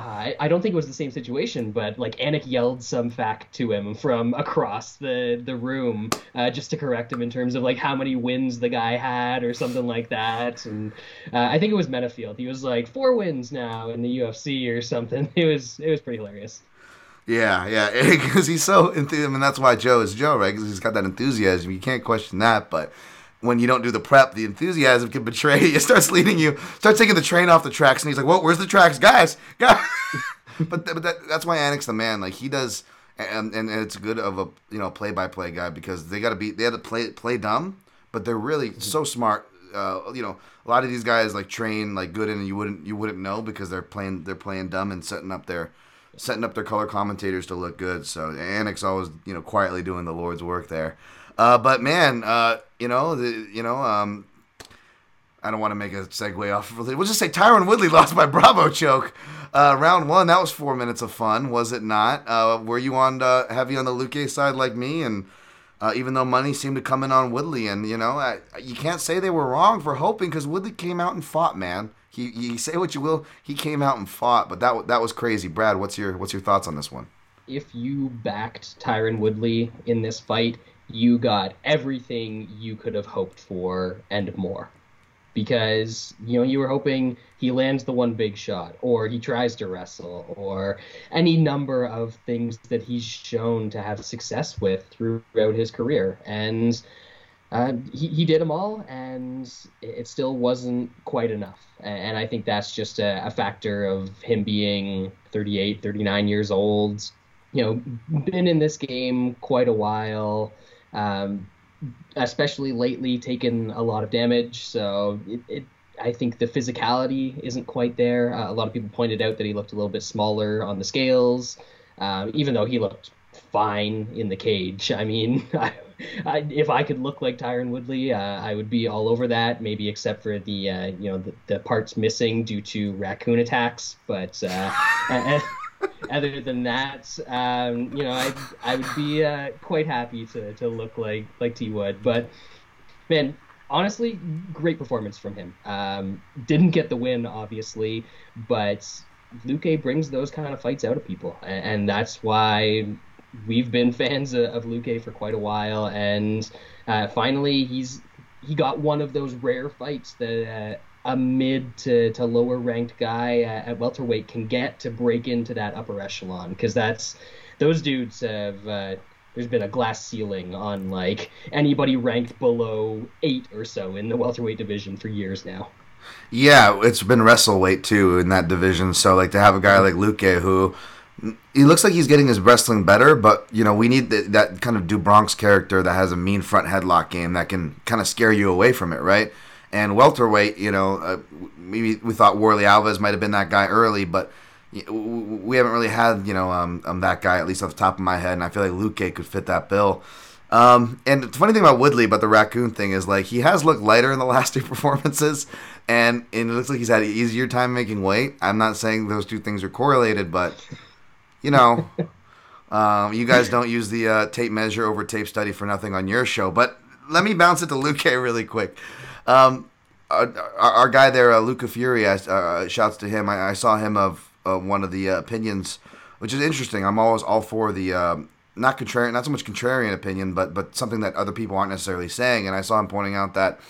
I, I don't think it was the same situation, but like Anik yelled some fact to him from across the the room uh, just to correct him in terms of like how many wins the guy had or something like that. And uh, I think it was Menifield. He was like four wins now in the UFC or something. It was it was pretty hilarious. Yeah, yeah, because he's so enthusiastic, and that's why Joe is Joe, right? Because he's got that enthusiasm. You can't question that. But when you don't do the prep, the enthusiasm can betray you. It starts leading you, starts taking the train off the tracks, and he's like, "Whoa, where's the tracks, guys?" guys. but th- but that, that's why Anik's the man. Like he does, and, and and it's good of a you know play by play guy because they got to be they have to play play dumb, but they're really so smart. Uh, you know, a lot of these guys like train like good, and you wouldn't you wouldn't know because they're playing they're playing dumb and setting up their setting up their color commentators to look good. So Anik's always, you know, quietly doing the Lord's work there. Uh, but man, uh, you know, the, you know, um, I don't want to make a segue off. Of, it. we'll just say Tyron Woodley lost by Brabo choke. Uh, round one, that was four minutes of fun, was it not? Uh, were you on uh, heavy on the Luque side like me? And uh, even though money seemed to come in on Woodley, and you know, I, you can't say they were wrong for hoping because Woodley came out and fought, man. He, say what you will, he came out and fought, but that that was crazy. Brad, what's your what's your thoughts on this one? If you backed Tyron Woodley in this fight, you got everything you could have hoped for and more. Because, you know, you were hoping he lands the one big shot, or he tries to wrestle, or any number of things that he's shown to have success with throughout his career. And uh, he, he did them all, and it still wasn't quite enough. And I think that's just a, a factor of him being 38, 39 years old, you know, been in this game quite a while, um, especially lately, taken a lot of damage. So it, it, I think the physicality isn't quite there. Uh, a lot of people pointed out that he looked a little bit smaller on the scales, um, even though he looked fine in the cage. I mean, I, I, if I could look like Tyron Woodley, uh, I would be all over that. Maybe except for the uh, you know the, the parts missing due to raccoon attacks, but. Uh, other than that, um, you know, I I would be uh, quite happy to, to look like like T Wood. But man, honestly, great performance from him. Um, didn't get the win, obviously, but Luque brings those kind of fights out of people, and, and that's why we've been fans of, of Luque for quite a while. And uh, finally, he's he got one of those rare fights that. A mid to, to lower ranked guy at, at welterweight can get to break into that upper echelon because that's those dudes have uh, there's been a glass ceiling on like anybody ranked below eight or so in the welterweight division for years now. Yeah, it's been wrestleweight too in that division. So like to have a guy like Luque who he looks like he's getting his wrestling better, but you know we need the, that kind of Du Bronx character that has a mean front headlock game that can kind of scare you away from it, right? And welterweight, you know, uh, maybe we thought Warley Alves might have been that guy early, but we haven't really had, you know, um, um, that guy at least off the top of my head, and I feel like Luque could fit that bill. Um, and the funny thing about Woodley, about the raccoon thing, is like he has looked lighter in the last two performances, and, and it looks like he's had an easier time making weight. I'm not saying those two things are correlated, but you know, um, you guys don't use the uh, tape measure over tape study for nothing on your show. But let me bounce it to Luque really quick. Um, our, our, guy there, uh, Luca Fury, uh, shouts to him. I, I saw him of uh, one of the uh, opinions, which is interesting. I'm always all for the um, not contrarian, not so much contrarian opinion, but but something that other people aren't necessarily saying. And I saw him pointing out that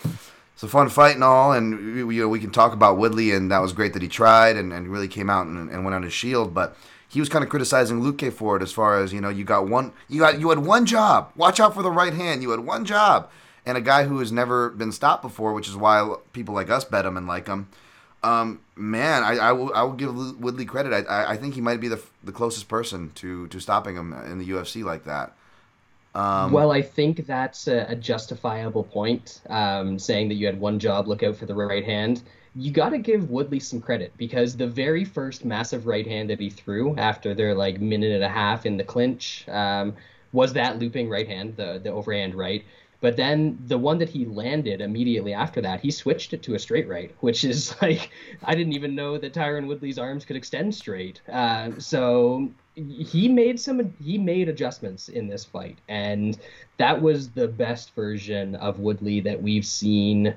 it's a fun fight and all, and we, you know we can talk about Woodley, and that was great that he tried and, and really came out and, and went on his shield, but he was kind of criticizing Luque for it as far as you know you got one you got you had one job watch out for the right hand you had one job and a guy who has never been stopped before which is why people like us bet him and like him um, man I, I, will, I will give Woodley credit I, I think he might be the, the closest person to, to stopping him in the UFC like that um, well, I think that's a, a justifiable point. Um, saying that you had one job, look out for the right hand you got to give Woodley some credit because the very first massive right hand that he threw after their like minute and a half in the clinch um, was that looping right hand, the the overhand right. But then the one that he landed immediately after that, he switched it to a straight right, which is like I didn't even know that Tyron Woodley's arms could extend straight. Uh, so he made some he made adjustments in this fight, and that was the best version of Woodley that we've seen,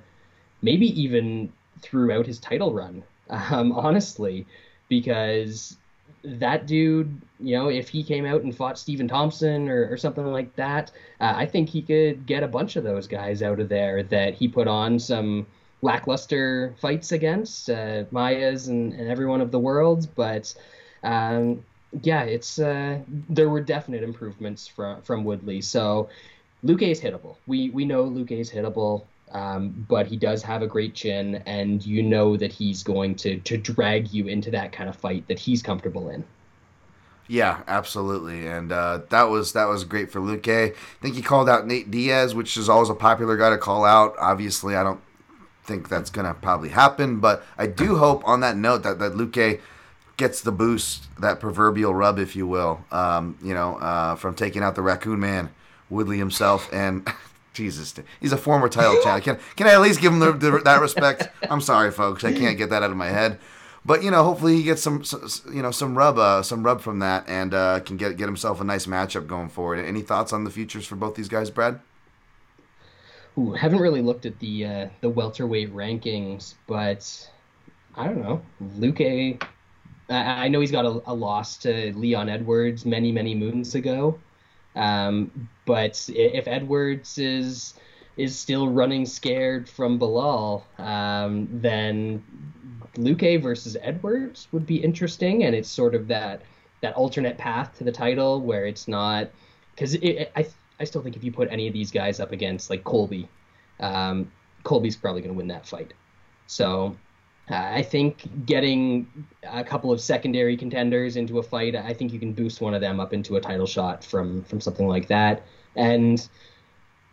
maybe even throughout his title run, um, honestly, because that dude, you know, if he came out and fought Stephen Thompson or, or something like that, uh, I think he could get a bunch of those guys out of there that he put on some lackluster fights against, uh, Maias and, and everyone of the world. But um, yeah, it's uh, there were definite improvements from from Woodley. So Luque is hittable. We we know Luque is hittable. Um, but he does have a great chin, and you know that he's going to to drag you into that kind of fight that he's comfortable in. Yeah, absolutely, and uh, that was that was great for Luque. I think he called out Nate Diaz, which is always a popular guy to call out. Obviously, I don't think that's gonna probably happen, but I do hope on that note that that Luque gets the boost, that proverbial rub, if you will, um, you know, uh, from taking out the Raccoon Man, Woodley himself, and Jesus, he's a former title champ. Can can I at least give him the, the, that respect? I'm sorry, folks, I can't get that out of my head. But you know, hopefully he gets some, some you know, some rub, uh, some rub from that, and uh, can get get himself a nice matchup going forward. Any thoughts on the futures for both these guys, Brad? Ooh, haven't really looked at the uh, the welterweight rankings, but I don't know. Luque, I, I know he's got a, a loss to Leon Edwards many many moons ago. Um, but if Edwards is is still running scared from Belal, um, then Luque versus Edwards would be interesting, and it's sort of that that alternate path to the title where it's not because I I still think if you put any of these guys up against like Colby, um, Colby's probably going to win that fight. So I think getting a couple of secondary contenders into a fight, I think you can boost one of them up into a title shot from from something like that. And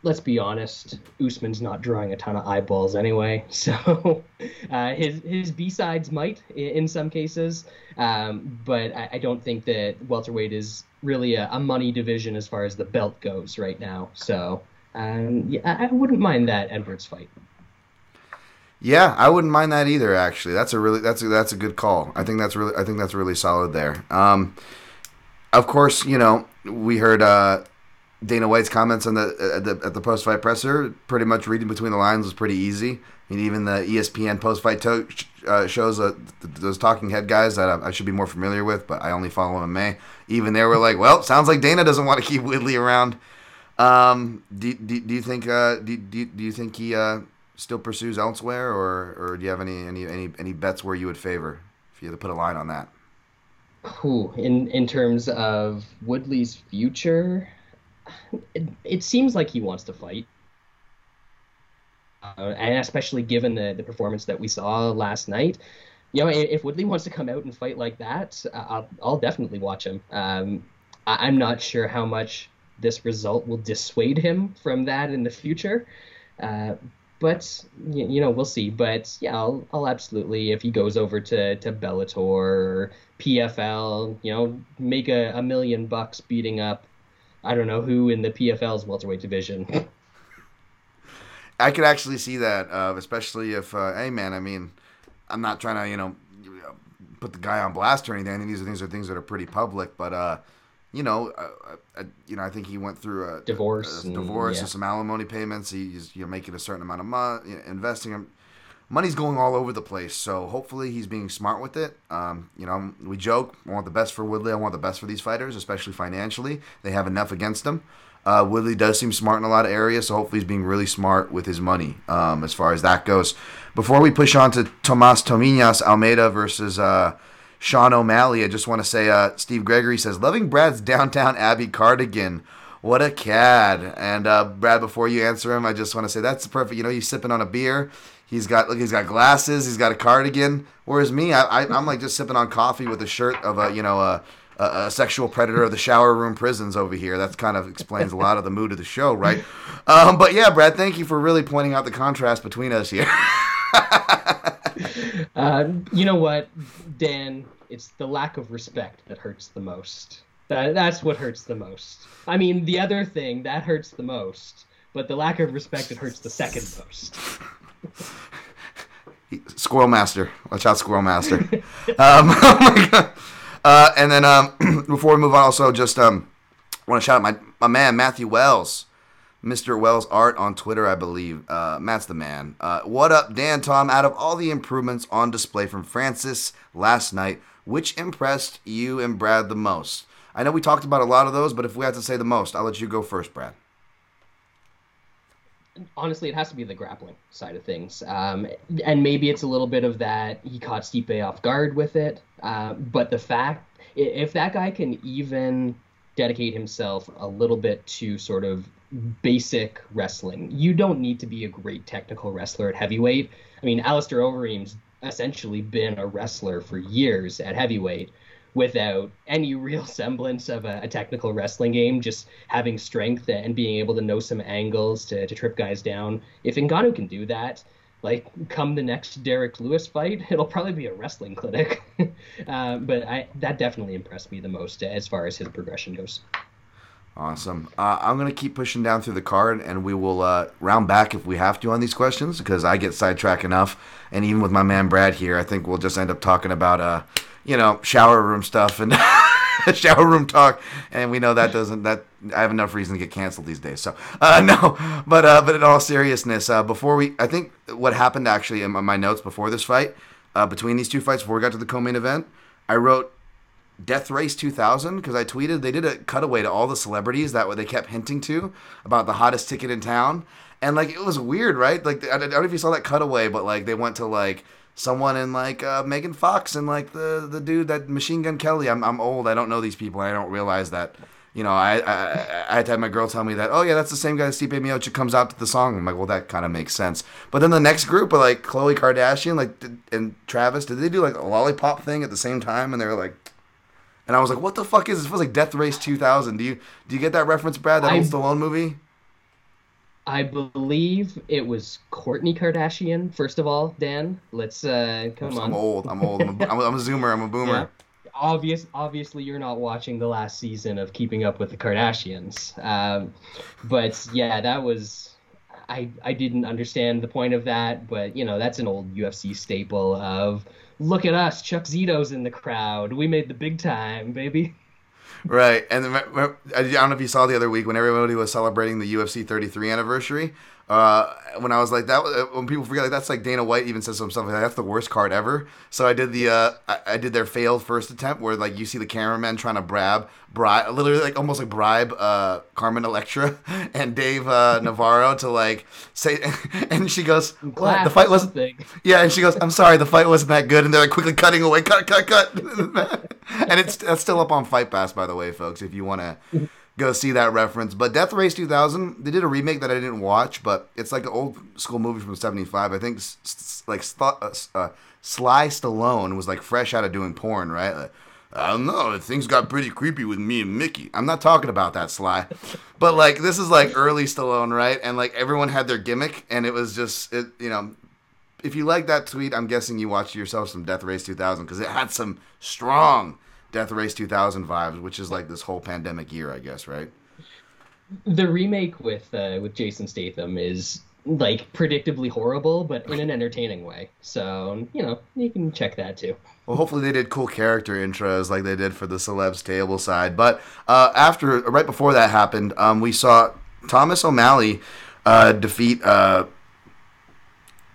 let's be honest, Usman's not drawing a ton of eyeballs anyway. So uh, his his B sides might in, some cases, um, but I, I, don't think that welterweight is really a, a, money division as far as the belt goes right now. So um, yeah, I wouldn't mind that Edwards fight. Yeah, I wouldn't mind that either. Actually, that's a really that's a, that's a good call. I think that's really I think that's really solid there. Um, of course, you know we heard uh, Dana White's comments on the at the, at the post fight presser. Pretty much reading between the lines was pretty easy. I mean, even the ESPN post fight to- uh, shows uh, those talking head guys that I, I, should be more familiar with, but I only follow MMA. Even they were like, "Well, sounds like Dana doesn't want to keep Woodley around." Um, do, do, do you think uh, do, do, do you think he uh, still pursues elsewhere, or or do you have any any any, any bets where you would favor if you had to put a line on that? Ooh, in in terms of Woodley's future, it, it seems like he wants to fight. Uh, and especially given the, the performance that we saw last night, you know, if Woodley wants to come out and fight like that, I'll, I'll definitely watch him. Um, I, am not sure how much this result will dissuade him from that in the future, uh, but you know we'll see. But yeah, I'll, I'll absolutely if he goes over to to Bellator or PFL, you know, make a, a million bucks beating up I don't know who in the PFL's welterweight division. I could actually see that, uh, especially if uh, hey man, I mean, I'm not trying to you know put the guy on blast or anything. I think these are things are things that are pretty public, but uh, you know, uh, uh, you know, I think he went through a divorce, a, a divorce and, yeah. and, some alimony payments. He's you know making a certain amount of money, investing. money's going all over the place. So hopefully he's being smart with it. Um, you know, we joke, I want the best for Woodley. I want the best for these fighters, especially financially. They have enough against them. Uh, Woodley does seem smart in a lot of areas, so hopefully he's being really smart with his money um, as far as that goes. Before we push on to Tomas Tominas Almeida versus uh, Sean O'Malley, I just want to say uh, Steve Gregory says, Loving Brad's Downton Abbey cardigan. What a cad. And uh, Brad, before you answer him, I just want to say that's perfect. You know, he's sipping on a beer. He's got look, he's got glasses. He's got a cardigan. Whereas me, I, I, am like just sipping on coffee with a shirt of a you know a, a, a sexual predator of the shower room prisons over here. That kind of explains a lot of the mood of the show, right? Um, but yeah, Brad, thank you for really pointing out the contrast between us here. uh, you know what, Dan? It's the lack of respect that hurts the most. That, that's what hurts the most. I mean, the other thing that hurts the most, but the lack of respect it hurts the second most. Squirrel Master, watch out, Squirrel Master. um, oh my god. Uh, and then um, before we move on, also just um, want to shout out my my man Matthew Wells, Mr. Wells Art on Twitter, I believe. Uh, Matt's the man. Uh, what up, Dan? Tom, out of all the improvements on display from Francis last night, which impressed you and Brad the most? I know we talked about a lot of those, but if we had to say the most, I'll let you go first, Brad. Honestly, it has to be the grappling side of things, um, and maybe it's a little bit of that he caught Stipe off guard with it. Uh, but the fact, if that guy can even dedicate himself a little bit to sort of basic wrestling, you don't need to be a great technical wrestler at heavyweight. I mean, Alistair Overeem's essentially been a wrestler for years at heavyweight without any real semblance of a, a, technical wrestling game, just having strength and being able to know some angles to, to trip guys down. If Ngannou can do that, like come the next Derrick Lewis fight, it'll probably be a wrestling clinic. uh, but I, that definitely impressed me the most as far as his progression goes. Awesome. Uh, I'm going to keep pushing down through the card, and we will uh, round back if we have to on these questions because I get sidetracked enough. And even with my man Brad here, I think we'll just end up talking about uh, you know, shower room stuff and shower room talk, and we know that doesn't that I have enough reason to get canceled these days. So uh, no, but uh, but in all seriousness, uh, before we, I think what happened actually in my notes before this fight, between these two fights, before we got to the co-main event, I wrote Death Race 2000 because I tweeted they did a cutaway to all the celebrities that they kept hinting to about the hottest ticket in town, and like it was weird, right? Like I don't know if you saw that cutaway, but like they went to like someone in like uh, Megan Fox and like the the dude that Machine Gun Kelly. I'm I'm old. I don't know these people. I don't realize that. You know, I, I I had to have my girl tell me that. Oh yeah, that's the same guy that Stipe Miocic comes out to the song. I'm like, well, that kind of makes sense. But then the next group of like Khloe Kardashian, like and Travis, did they do like a lollipop thing at the same time? And they were like, and I was like, what the fuck is this? It was like Death Race 2000. Do you do you get that reference, Brad? That I, old Stallone movie? I believe it was Kourtney Kardashian. First of all, Dan, let's uh, come I'm on. I'm old. I'm old. I'm a, I'm a zoomer. I'm a boomer. Yeah. Obvious, obviously, you're not watching the last season of Keeping Up with the Kardashians. Um, but yeah, that was. I I didn't understand the point of that, but you know that's an old UFC staple of look at us, Chuck Zito's in the crowd. We made the big time, baby right. And I don't know if you saw the other week when everybody was celebrating the UFC 33 anniversary. Uh, when I was like that, uh, when people forget like that's like Dana White even says some stuff like that's the worst card ever. So I did the uh, I, I, did their failed first attempt where like you see the cameraman trying to bribe bribe literally like almost like bribe uh, Carmen Electra and Dave uh, Navarro to like say and she goes what the fight wasn't yeah and she goes I'm sorry the fight wasn't that good and they're like quickly cutting away cut cut cut. And it's that's still up on Fight Pass by the way folks if you want to go see that reference. But Death Race 2000, they did a remake that I didn't watch, but it's like an old school movie from 75. I think like uh, uh, Sly Stallone was like fresh out of doing porn, right? Like, I don't know. Things got pretty creepy with me and Mickey. I'm not talking about that Sly, but like this is like early Stallone, right? And like everyone had their gimmick, and it was just it. You know, if you like that tweet, I'm guessing you watched yourself some Death Race 2000 because it had some strong Death Race 2000 vibes, which is like this whole pandemic year, I guess, right? The remake with uh, with Jason Statham is like predictably horrible, but in an entertaining way. So you know you can check that too. Well, hopefully they did cool character intros like they did for the celebs table side. But uh, after, right before that happened, um, we saw Thomas O'Malley uh, defeat uh,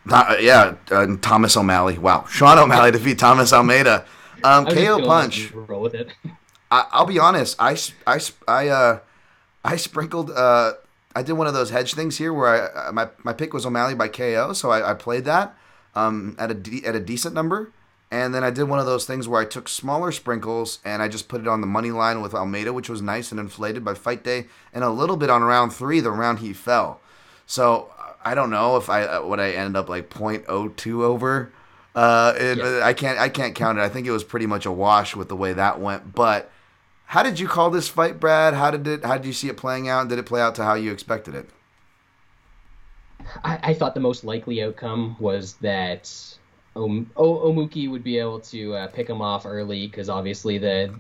Uh, yeah, uh, Thomas O'Malley. Wow, Sean O'Malley defeat Thomas Almeida. Um, KO punch. Roll with it. I, I'll be honest. I I I uh, I sprinkled. Uh, I did one of those hedge things here where I, uh, my my pick was O'Malley by KO, so I, I played that um, at a de- at a decent number, and then I did one of those things where I took smaller sprinkles and I just put it on the money line with Almeida, which was nice and inflated by fight day, and a little bit on round three, the round he fell. So I don't know if I uh, what I ended up like 0.02 over. Uh, it, Yeah. I can't I can't count it. I think it was pretty much a wash with the way that went. But how did you call this fight, Brad? How did it? How did you see it playing out? Did it play out to how you expected it? I, I thought the most likely outcome was that Om- o- Omuki would be able to uh, pick him off early because obviously the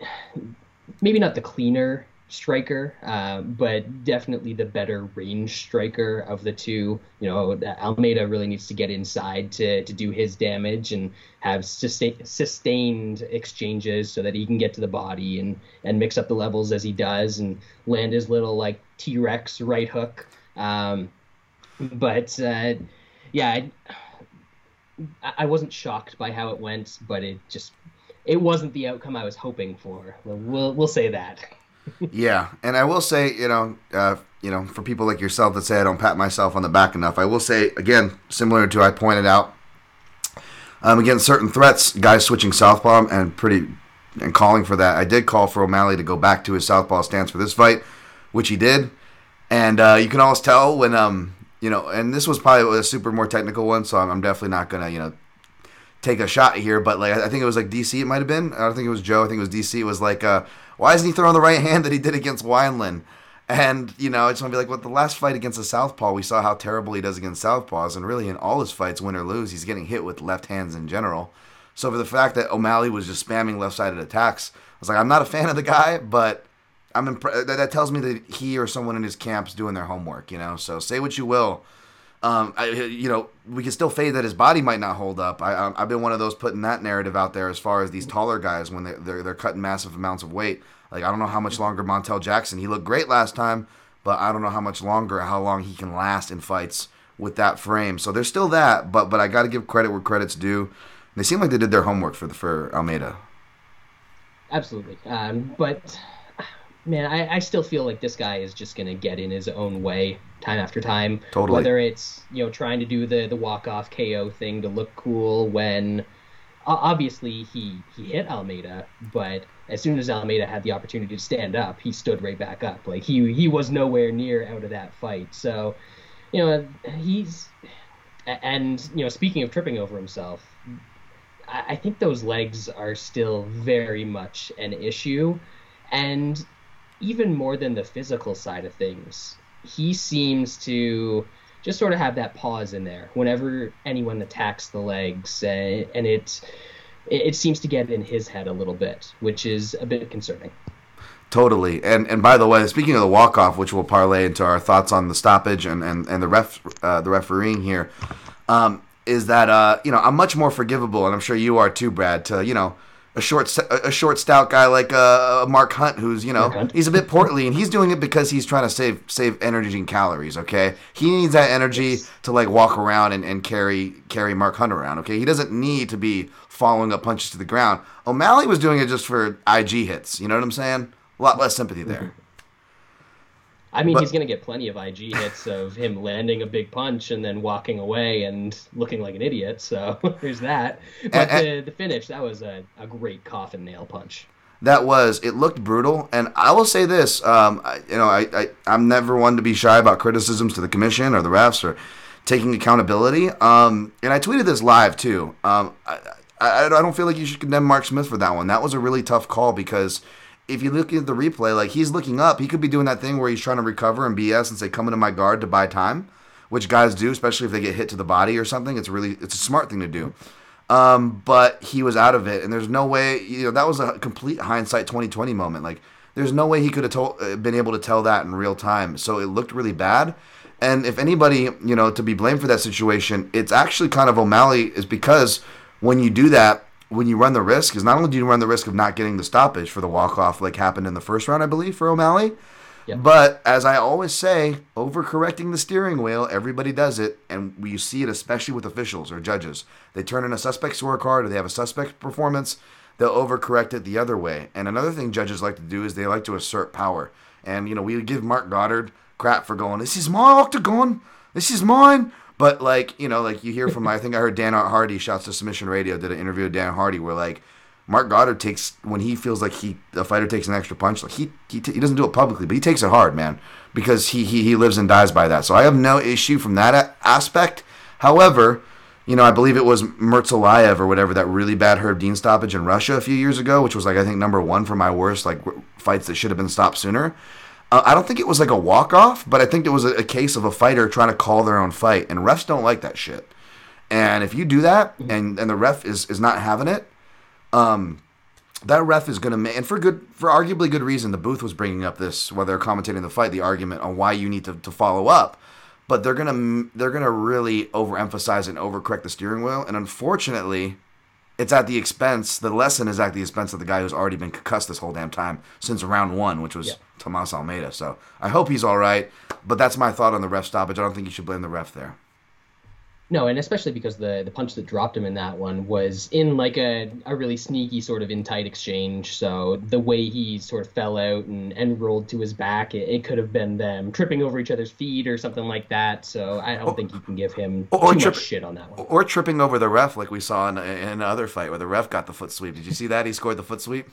maybe not the cleaner striker, uh, but definitely the better range striker of the two. You know, Almeida really needs to get inside to, to do his damage and have sustain, sustained exchanges so that he can get to the body and, and mix up the levels as he does and land his little like T Rex right hook. Um, but uh, yeah, I, I wasn't shocked by how it went, but it just it wasn't the outcome I was hoping for. We'll we'll, we'll say that. Yeah, and I will say, you know, uh, you know, for people like yourself that say I don't pat myself on the back enough, I will say again, similar to I pointed out, um, against certain threats, guys switching southpaw and pretty and calling for that. I did call for O'Malley to go back to his southpaw stance for this fight, which he did, and uh, you can always tell when um, you know, and this was probably a super more technical one, so I'm, I'm definitely not gonna, you know, take a shot here, but like I think it was like DC. It might have been. I don't think it was Joe. I think it was DC. It was like, uh, why isn't he throwing the right hand that he did against Wineland? And you know, I just want to be like, well, the last fight against the Southpaw, we saw how terrible he does against Southpaws, and really in all his fights, win or lose, he's getting hit with left hands in general. So for the fact that O'Malley was just spamming left-sided attacks, I was like, I'm not a fan of the guy, but I'm impre- that, that tells me that he or someone in his camp's doing their homework. You know, so say what you will. Um, I, you know, we can still fade that his body might not hold up. I, I've been one of those putting that narrative out there as far as these taller guys when they're, they're, they're cutting massive amounts of weight. Like, I don't know how much longer Montel Jackson, he looked great last time, but I don't know how much longer, how long he can last in fights with that frame. So there's still that, but but I got to give credit where credit's due. They seem like they did their homework for the for Almeida. Absolutely. Um, but man, I, I still feel like this guy is just gonna get in his own way time after time. Totally. Whether it's you know trying to do the the walk off KO thing to look cool when obviously he he hit Almeida, but as soon as Almeida had the opportunity to stand up, he stood right back up. Like he he was nowhere near out of that fight. So you know he's and you know speaking of tripping over himself, I I think those legs are still very much an issue, and even more than the physical side of things, he seems to just sort of have that pause in there whenever anyone attacks the legs, uh, and it it seems to get in his head a little bit, which is a bit concerning. Totally. And and by the way, speaking of the walk off, which will parlay into our thoughts on the stoppage and and, and the ref uh, the refereeing here, um, is that uh, you know I'm much more forgivable, and I'm sure you are too, Brad. To you know. A short, a short, stout guy like uh, Mark Hunt, who's you know he's a bit portly, and he's doing it because he's trying to save save energy and calories. Okay, he needs that energy Yes. to like walk around and, and carry carry Mark Hunt around. Okay, he doesn't need to be following up punches to the ground. O'Malley was doing it just for IG hits. You know what I'm saying? A lot less sympathy there. I mean, But- he's going to get plenty of IG hits of him landing a big punch and then walking away and looking like an idiot. So there's that. But And- the, the finish, that was a, a great coffin nail punch. That was it. Looked brutal, and I will say this: um, I, you know, I, I I'm never one to be shy about criticisms to the commission or the refs or taking accountability. Um, and I tweeted this live too. Um, I, I I don't feel like you should condemn Mark Smith for that one. That was a really tough call because if you look at the replay, like he's looking up, he could be doing that thing where he's trying to recover and BS and say, "Come into my guard to buy time," which guys do, especially if they get hit to the body or something. It's really it's a smart thing to do. Um, but he was out of it, and there's no way. You know, that was a complete hindsight 2020 moment. Like, there's no way he could have told, uh, been able to tell that in real time. So it looked really bad. And if anybody, you know, to be blamed for that situation, it's actually kind of O'Malley, is because when you do that, when you run the risk, is not only do you run the risk of not getting the stoppage for the walk off, like happened in the first round, I believe, for O'Malley, Yep. But as I always say, overcorrecting the steering wheel, everybody does it, and you see it especially with officials or judges. They turn in a suspect scorecard or they have a suspect performance, they'll overcorrect it the other way. And another thing judges like to do is they like to assert power. And you know, we give Marc Goddard crap for going, "This is my octagon, this is mine." But like you know, like you hear from I think I heard Dan Hardy shouts to Submission Radio did an interview with Dan Hardy where like Marc Goddard takes when he feels like he a fighter takes an extra punch. Like he he, t- he doesn't do it publicly, but he takes it hard, man, because he he he lives and dies by that. So I have no issue from that a- aspect. However, you know I believe it was Mertzalayev or whatever that really bad Herb Dean stoppage in Russia a few years ago, which was like I think number one for my worst like fights that should have been stopped sooner. Uh, I don't think it was like a walk off, but I think it was a, a case of a fighter trying to call their own fight, and refs don't like that shit. And if you do that, and and the ref is is not having it, um, that ref is going to make, and for good, for arguably good reason, the booth was bringing up this while they're commentating the fight, the argument on why you need to, to follow up. But they're gonna they're gonna really overemphasize and overcorrect the steering wheel, and unfortunately, it's at the expense. The lesson is at the expense of the guy who's already been concussed this whole damn time since round one, which was Yeah. Tomas Almeida. So I hope he's all right. But that's my thought on the ref stoppage. I don't think you should blame the ref there. No, and especially because the the punch that dropped him in that one was in like a, a really sneaky sort of in tight exchange. So the way he sort of fell out and, and rolled to his back, it, it could have been them tripping over each other's feet or something like that. So I don't think you can give him or too trip- much shit on that one. Or tripping over the ref, like we saw in, in another fight where the ref got the foot sweep. Did you see that? He scored the foot sweep.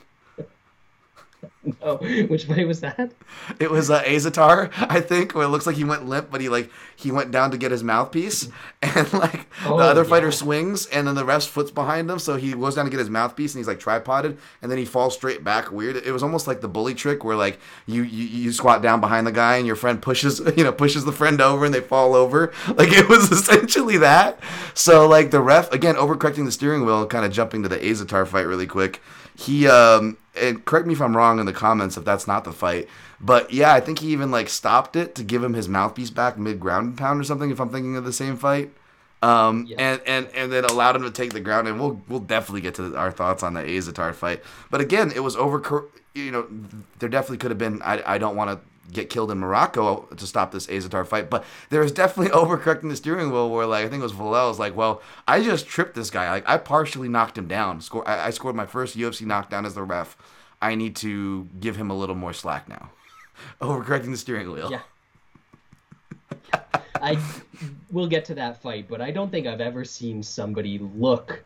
Oh, which fight was that? It was uh, Azaitar, I think, where it looks like he went limp, but he like he went down to get his mouthpiece, and like Oh, the other fighter swings, and then the ref's foot's behind him, so he goes down to get his mouthpiece, and he's like tripoded, and then he falls straight back. Weird. It was almost like the bully trick, where like you you, you squat down behind the guy, and your friend pushes you know pushes the friend over, and they fall over. Like it was essentially that. So like the ref again overcorrecting the steering wheel, kind of jumping to the Azaitar fight really quick. He um and correct me if I'm wrong in the comments if that's not the fight. But yeah, I think he even like stopped it to give him his mouthpiece back mid ground and pound or something. If I'm thinking of the same fight, um, Yeah. and and and then allowed him to take the ground. And we'll we'll definitely get to our thoughts on the Azaitar fight. But again, it was over. You know, there definitely could have been. I I don't want to get killed in Morocco to stop this Azaitar fight, but there was definitely overcorrecting the steering wheel where like I think it was was like, well, I just tripped this guy. Like I partially knocked him down. Score. I, I scored my first UFC knockdown as the ref. I need to give him a little more slack now. overcorrecting the steering wheel. Yeah. I will get to that fight, but I don't think I've ever seen somebody look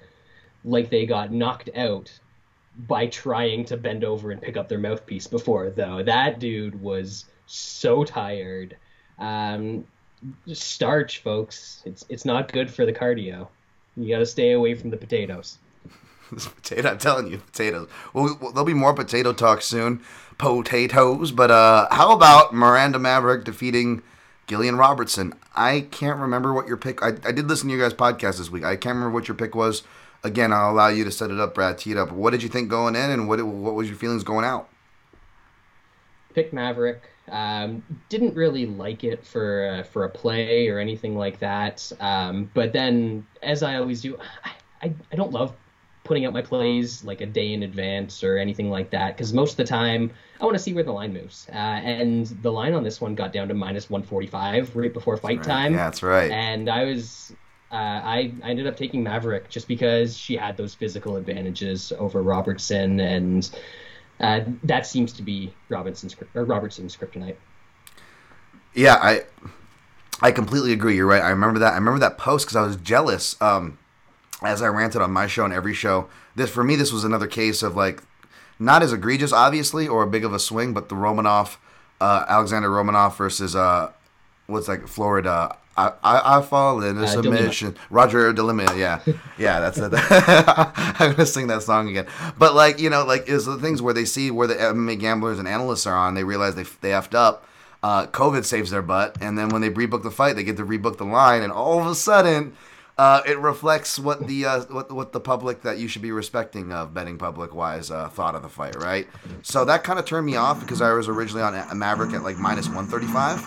like they got knocked out by trying to bend over and pick up their mouthpiece before, though. That dude was so tired. Um, starch, folks. It's it's not good for the cardio. You got to stay away from the potatoes. This potato, I'm telling you, potatoes. Well, there'll be more potato talk soon. Potatoes. But uh, how about Miranda Maverick defeating Gillian Robertson? I can't remember what your pick. I, I did listen to your guys' podcast this week. I can't remember what your pick was. Again, I'll allow you to set it up, Brad. Tee it up. What did you think going in, and what what was your feelings going out? Pick Maverick. Um, didn't really like it for uh, for a play or anything like that. Um, but then, as I always do, I, I, I don't love putting out my plays like a day in advance or anything like that because most of the time I want to see where the line moves. Uh, and the line on this one got down to minus 145 right before fight time. Yeah, that's right. And I was. Uh, I, I ended up taking Maverick just because she had those physical advantages over Robertson, and uh, that seems to be Robinson's or Robertson's kryptonite. Yeah, I I completely agree. You're right. I remember that. I remember that post because I was jealous. Um, as I ranted on my show and every show, this for me this was another case of like not as egregious, obviously, or a big of a swing, but the Romanov, uh, Alexander Romanov versus uh, what's like Florida. I, I, I fall into Uh, De Lima. submission. Roger Delima, yeah, yeah, that's it. I'm gonna sing that song again. But like you know, like is the things where they see where the MMA gamblers and analysts are on, they realize they they effed up. Uh, COVID saves their butt, and then when they rebook the fight, they get to rebook the line, and all of a sudden, uh, it reflects what the uh, what what the public that you should be respecting of betting public wise uh, thought of the fight, right? So that kind of turned me off because I was originally on a Maverick at like minus one thirty five,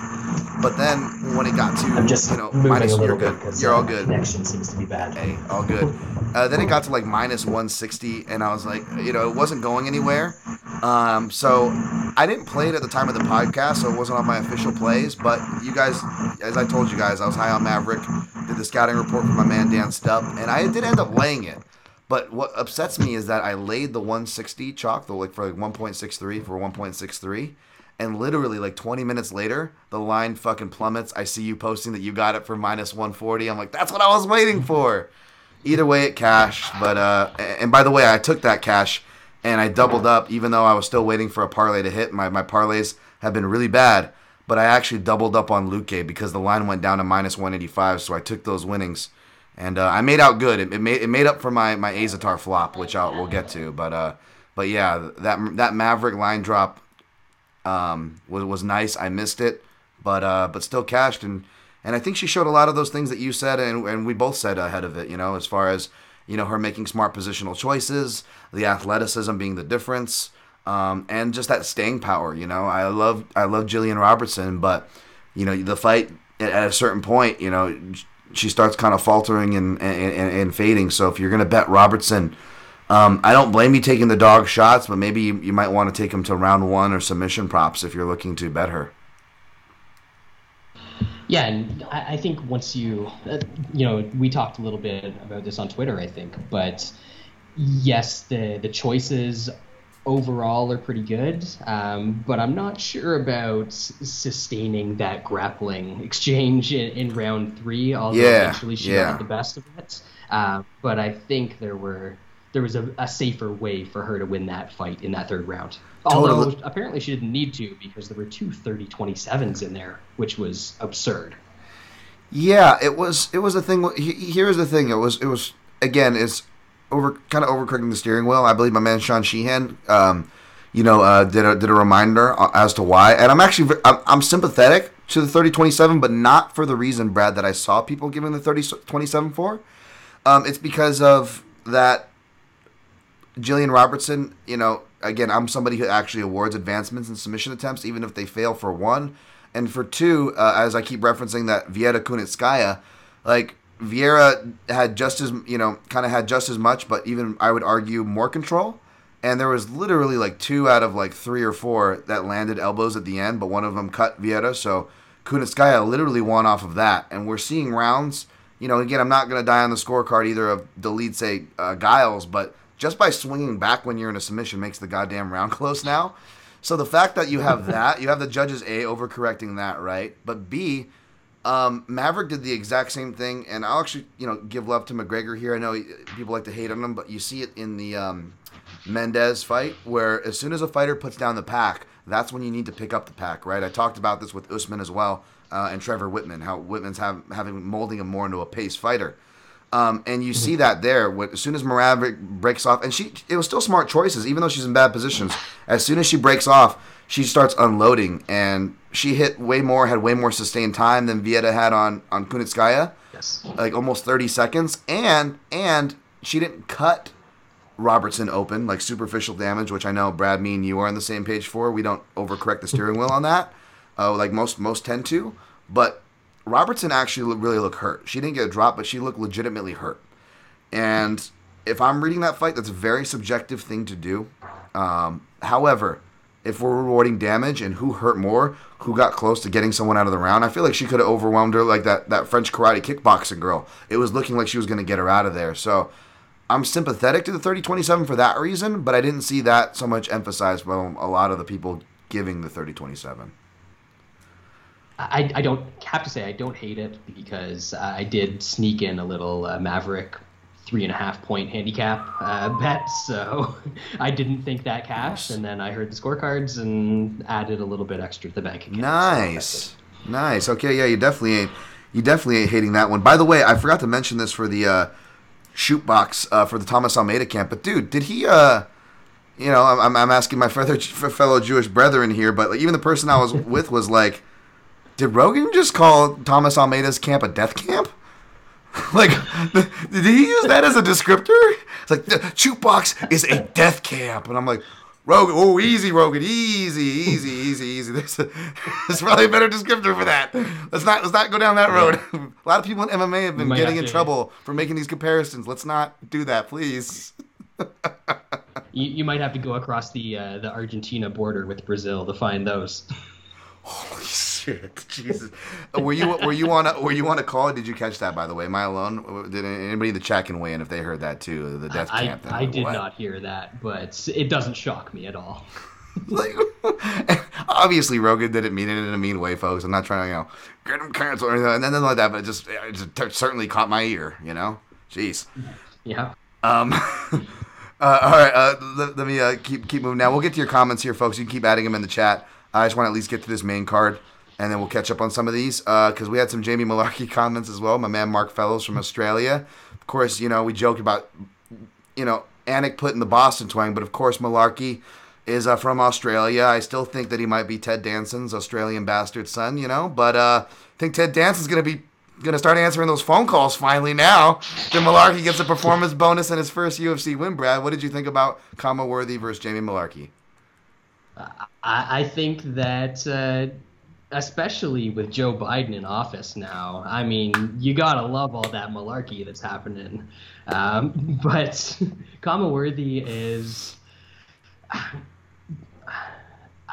but then when it got to I'm just you know minus, you're good, you're uh, all good. connection seems to be bad. Hey, all good. Uh, then it got to like minus 160, and I was like, you know, it wasn't going anywhere. Um, so I didn't play it at the time of the podcast, so it wasn't on my official plays. But you guys, as I told you guys, I was high on Maverick. Did the scouting report for my man Dan Stupp, and I did end up laying it. But what upsets me is that I laid the 160 chalk, the like for like 1.63 for 1.63, and literally like 20 minutes later, the line fucking plummets. I see you posting that you got it for minus 140. I'm like, that's what I was waiting for. Either way, it cashed. But uh, and by the way, I took that cash and I doubled up, even though I was still waiting for a parlay to hit. My my parlays have been really bad, but I actually doubled up on Luque because the line went down to minus 185, so I took those winnings, and uh, I made out good. It, it, made it made up for my my Azaitar flop, which I'll we'll get to. But uh, but yeah, that that Maverick line drop um, was was nice. I missed it, but uh, but still cashed and. And I think she showed a lot of those things that you said, and, and we both said ahead of it. You know, as far as you know, her making smart positional choices, the athleticism being the difference, um, and just that staying power. You know, I love I love Gillian Robertson, but you know the fight at a certain point, you know, she starts kind of faltering and and, and, and fading. So if you're gonna bet Robertson. Um, I don't blame you taking the dog shots, but maybe you, you might want to take him to round one or submission props if you're looking to bet her. Yeah, and I, I think once you, uh, you know, we talked a little bit about this on Twitter, I think, but yes, the the choices overall are pretty good, um, but I'm not sure about sustaining that grappling exchange in, in round three. Although Yeah, eventually she yeah. got the best of it, uh, but I think there were there was a, a safer way for her to win that fight in that third round. Although Totally. apparently she didn't need to because there were two 30-27s in there, which was absurd. Yeah, it was. It was a thing. Here's the thing. It was. It was again. It's over. Kind of overcorrecting the steering wheel. I believe my man Sean Sheehan. Um, you know, uh, did a did a reminder uh, as to why. And I'm actually. I'm, I'm sympathetic to the 3027, but not for the reason, Brad, that I saw people giving the 3027 for. Um, it's because of that Gillian Robertson, you know, again, I'm somebody who actually awards advancements and submission attempts, even if they fail for one. And for two, uh, as I keep referencing that Vieira Kunitskaya, like Vieira had just as, you know, kind of had just as much, but even I would argue more control. And there was literally like two out of like three or four that landed elbows at the end, but one of them cut Vieira. So Kunitskaya literally won off of that. And we're seeing rounds, you know, again, I'm not going to die on the scorecard either of delete, say, uh, Giles, but just by swinging back when you're in a submission makes the goddamn round close now. So the fact that you have that, you have the judges A overcorrecting that, right? But B, um, Maverick did the exact same thing, and I'll actually, you know, give love to McGregor here. I know people like to hate on him, but you see it in the um, Mendes fight, where as soon as a fighter puts down the pack, that's when you need to pick up the pack, right? I talked about this with Usman as well, uh, and Trevor Wittman, how Wittman's have, having molding him more into a pace fighter. Um, and you see that there. When, as soon as Maverick breaks off, and she, it was still smart choices, even though she's in bad positions. As soon as she breaks off, she starts unloading, and she hit way more, had way more sustained time than Vieira had on on Kunitskaya, Yes. like almost thirty seconds, and and she didn't cut Robertson open like superficial damage, which I know Brad, me and you are on the same page for. We don't overcorrect the steering wheel on that, uh, like most most tend to. But Robertson actually really looked hurt. She didn't get a drop, but she looked legitimately hurt. And if I'm reading that fight, that's a very subjective thing to do. Um, however, if we're rewarding damage and who hurt more, who got close to getting someone out of the round, I feel like she could have overwhelmed her like that, that French karate kickboxing girl. It was looking like she was going to get her out of there. So I'm sympathetic to the 30-27 for that reason, but I didn't see that so much emphasized by a lot of the people giving the 30-27. I, I don't have to say I don't hate it because I did sneak in a little uh, Maverick three and a half point handicap uh, bet, so I didn't think that cashed, and then I heard the scorecards and added a little bit extra to the bank account. so Nice, nice. Okay, yeah, you definitely ain't, you definitely ain't hating that one. By the way, I forgot to mention this for the uh, Chute Boxe uh, for the Thomas Almeida camp. But dude, did he? Uh, you know, I'm, I'm- I'm asking my fellow fellow Jewish brethren here, but like, even the person I was with was like, did Rogan just call Thomas Almeida's camp a death camp? like, did he use that as a descriptor? It's like the Chute Boxe is a death camp, and I'm like. Rogan, oh, easy, Rogan, easy, easy, easy, easy. There's, a, there's probably a better descriptor for that. Let's not let's not go down that road. a lot of people in MMA have been might getting in to- trouble for making these comparisons. Let's not do that, please. you, you might have to go across the uh, the Argentina border with Brazil to find those. Holy shit, Jesus! Were you were you on a, were you on a call? Did you catch that? By the way, am I alone? Did anybody in the chat can weigh in if they heard that too? The death I, camp. thing? I did What? not hear that, but it doesn't shock me at all. like, obviously Rogan didn't mean it in a mean way, folks. I'm not trying to, you know, get him canceled or anything, and then like that, but it just, it just certainly caught my ear, you know. Jeez. Yeah. Um. uh, all right. Uh, let, let me uh, keep keep moving. Now we'll get to your comments here, folks. You can keep adding them in the chat. I just want to at least get to this main card, and then we'll catch up on some of these because we had some Jamie Mullarkey comments as well. My man Mark Fellows from Australia. Of course, you know we joked about you know, Anik put in the Boston twang, but of course Mullarkey is uh, from Australia. I still think that he might be Ted Danson's Australian bastard son, you know, but uh, I think Ted Danson's gonna be gonna start answering those phone calls finally now. Then Mullarkey gets a performance bonus in his first UFC win. Brad, what did you think about Khama Worthy versus Jamie Mullarkey? I, I think that, uh, especially with Joe Biden in office now, I mean, you gotta love all that malarkey that's happening. Um, but Khama Worthy is.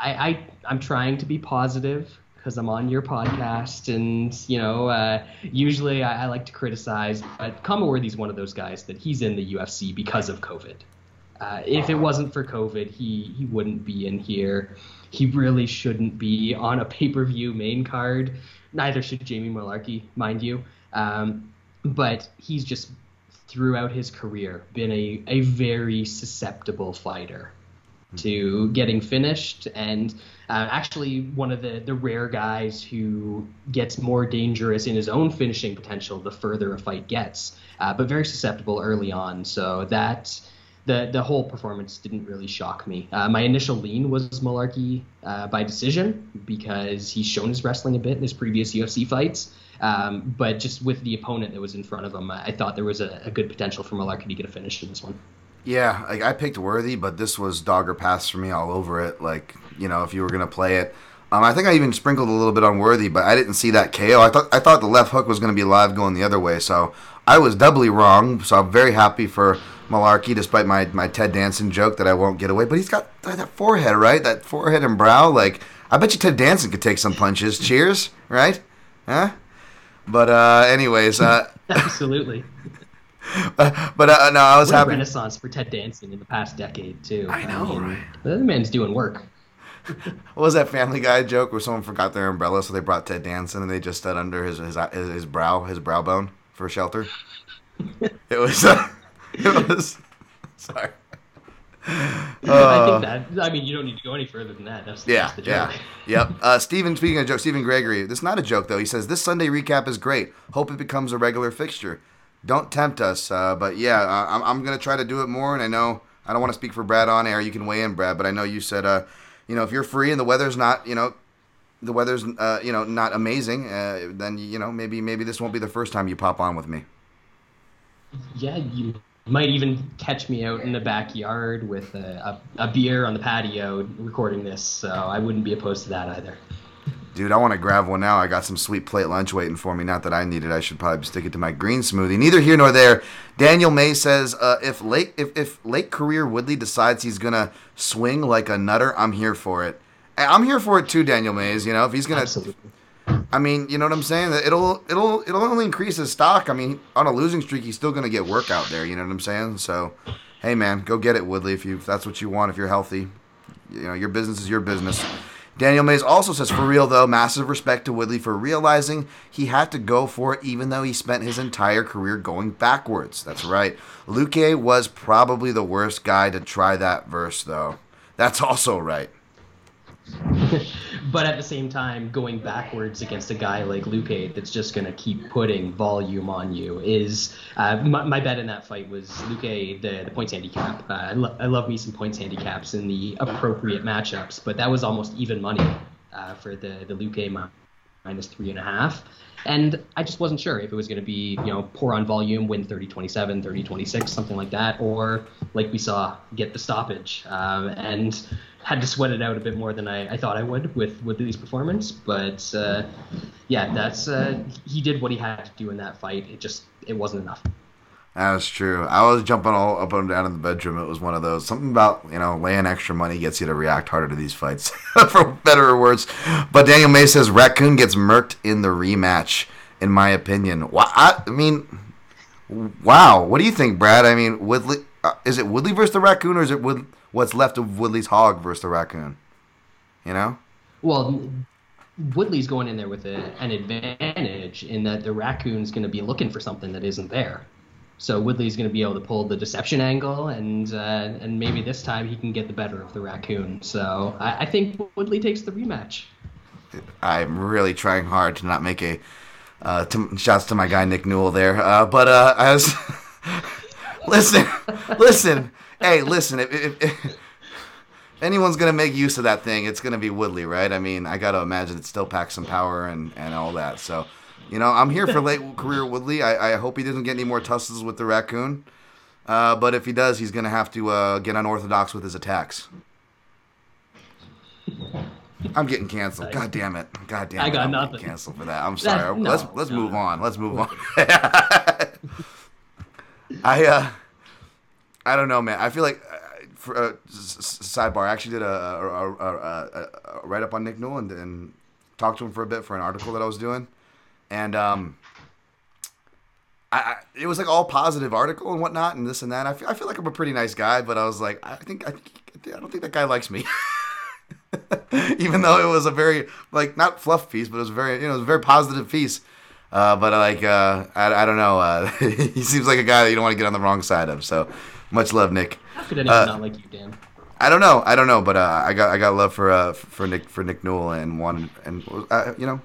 I, I I'm trying to be positive because I'm on your podcast, and you know, uh, usually I, I like to criticize, but Khama Worthy's one of those guys that he's in the UFC because of COVID. Uh, if it wasn't for COVID, he he wouldn't be in here. He really shouldn't be on a pay-per-view main card. Neither should Jamie Mullarkey, mind you. Um, but he's just throughout his career been a, a very susceptible fighter to getting finished and uh, actually one of the, the rare guys who gets more dangerous in his own finishing potential the further a fight gets uh, but very susceptible early on so that the the whole performance didn't really shock me. Uh, my initial lean was Mullarkey uh, by decision because he's shown his wrestling a bit in his previous UFC fights. Um, but just with the opponent that was in front of him, I, I thought there was a, a good potential for Mullarkey to get a finish in this one. Yeah, I picked Worthy, but this was dogger pass for me all over it. Like you know, if you were gonna play it, um, I think I even sprinkled a little bit on Worthy, but I didn't see that KO. I thought I thought the left hook was gonna be live going the other way, so I was doubly wrong. So I'm very happy for Mullarkey, despite my my Ted Danson joke that I won't get away. But he's got that forehead, right? That forehead and brow. Like I bet you Ted Danson could take some punches. Cheers, right? Huh? But uh, anyways, uh, Absolutely. but uh, no, I was What happy. renaissance for Ted Danson in the past decade too. I know, right? The man's doing work. What was that Family Guy joke where someone forgot their umbrella, so they brought Ted Danson and they just stood under his his, his, his brow, his brow bone for shelter? it was. Uh, it was. Sorry. I Uh, think that. I mean, you don't need to go any further than that. That's, Yeah, that's the yeah, joke. yep. Uh, Stephen, speaking of jokes, Stephen Gregory. This is not a joke though. He says this Sunday recap is great. Hope it becomes a regular fixture. Don't tempt us, uh, but yeah, uh, I'm, I'm gonna try to do it more. And I know I don't want to speak for Brad on air. You can weigh in, Brad, but I know you said, uh, you know, if you're free and the weather's not, you know, the weather's, uh, you know, not amazing, uh, then you know maybe maybe this won't be the first time you pop on with me. Yeah, you might even catch me out in the backyard with a, a, a beer on the patio recording this, so I wouldn't be opposed to that either. Dude, I want to grab one now. I got some sweet plate lunch waiting for me. Not that I need it. I should probably stick it to my green smoothie. Neither here nor there. Daniel May says, uh, if late if, if late career Woodley decides he's gonna swing like a nutter, I'm here for it. I'm here for it too, Daniel Mays. You know, if he's gonna, Absolutely. I mean, you know what I'm saying? It'll it'll it'll only increase his stock. I mean, on a losing streak, he's still gonna get work out there. You know what I'm saying? So, hey man, go get it, Woodley. If you if that's what you want, if you're healthy, you know your business is your business. Daniel Mays also says, for real though, massive respect to Woodley for realizing he had to go for it, even though he spent his entire career going backwards. That's right. Luque was probably the worst guy to try that verse, though. That's also right. but at the same time, going backwards against a guy like Luque that's just going to keep putting volume on you is uh, my, my bet in that fight was Luque, the, the points handicap. Uh, I, lo- I love me some points handicaps in the appropriate matchups, but that was almost even money uh, for the, the Luque minus three and a half. And I just wasn't sure if it was going to be, you know, pour on volume, win 30 27, 30 26, something like that, or like we saw, get the stoppage. Um, and had to sweat it out a bit more than I, I thought I would with Woodley's performance. But uh, yeah, that's uh, he did what he had to do in that fight. It just it wasn't enough. That's true. I was jumping all up and down in the bedroom. It was one of those. Something about, you know, laying extra money gets you to react harder to these fights, for better or worse. But Daniel May says Raccoon gets murked in the rematch, in my opinion. I mean, wow. What do you think, Brad? I mean, Woodley, uh, is it Woodley versus the Raccoon or is it Wood, what's left of Woodley's hog versus the Raccoon? You know? Well, Woodley's going in there with a, an advantage in that the Raccoon's going to be looking for something that isn't there. So Woodley's going to be able to pull the deception angle, and uh, and maybe this time he can get the better of the raccoon. So I, I think Woodley takes the rematch. I'm really trying hard to not make a. Uh, to, shouts to my guy Nick Newell there, uh, but uh, I was listen, listen, hey, listen. If, if, if anyone's gonna make use of that thing, it's gonna be Woodley, right? I mean, I gotta imagine it still packs some power and and all that. So you know, I'm here for late career Woodley. I, I hope he doesn't get any more tussles with the raccoon. Uh, but if he does, he's going to have to uh, get unorthodox with his attacks. I'm getting canceled. God damn it. God damn it. I got I'm nothing. Canceled for that. I'm sorry. That- no, let's let's no. move on. Let's move on. I uh, I don't know, man. I feel like uh, for uh, sidebar. I actually did a, a, a, a, a write up on Nick Newell and, and talked to him for a bit for an article that I was doing, and um, I, I it was like all positive article and whatnot and this and that. I feel, I feel like I'm a pretty nice guy, but I was like, I think I think I don't think that guy likes me. Even though it was a very like not fluff piece, but it was a very you know it was a very positive piece. Uh, but like uh, I, I don't know. Uh, he seems like a guy that you don't want to get on the wrong side of. So much love, Nick. How could anyone Uh, not like you, Dan? I don't know. I don't know, but uh, I got I got love for uh, for Nick for Nick Newell and one and uh, you know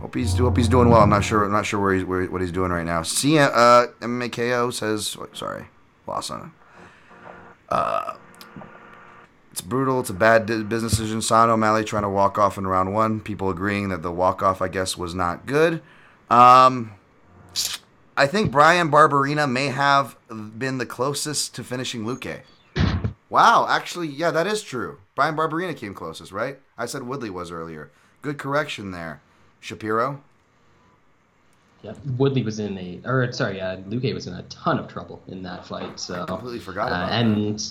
hope he's hope he's doing well. I'm not sure I'm not sure where he's where, what he's doing right now. See, uh, MKO says sorry, lost on. Uh, it's brutal. It's a bad business decision. Son O'Malley trying to walk off in round one. People agreeing that the walk off, I guess, was not good. Um, I think Bryan Barberena may have been the closest to finishing Luque. Wow, actually, yeah, that is true. Bryan Barberena came closest, right? I said Woodley was earlier. Good correction there. Shapiro? Yeah, Woodley was in a, or sorry, uh, Luque was in a ton of trouble in that fight. So I Completely forgot uh, that. and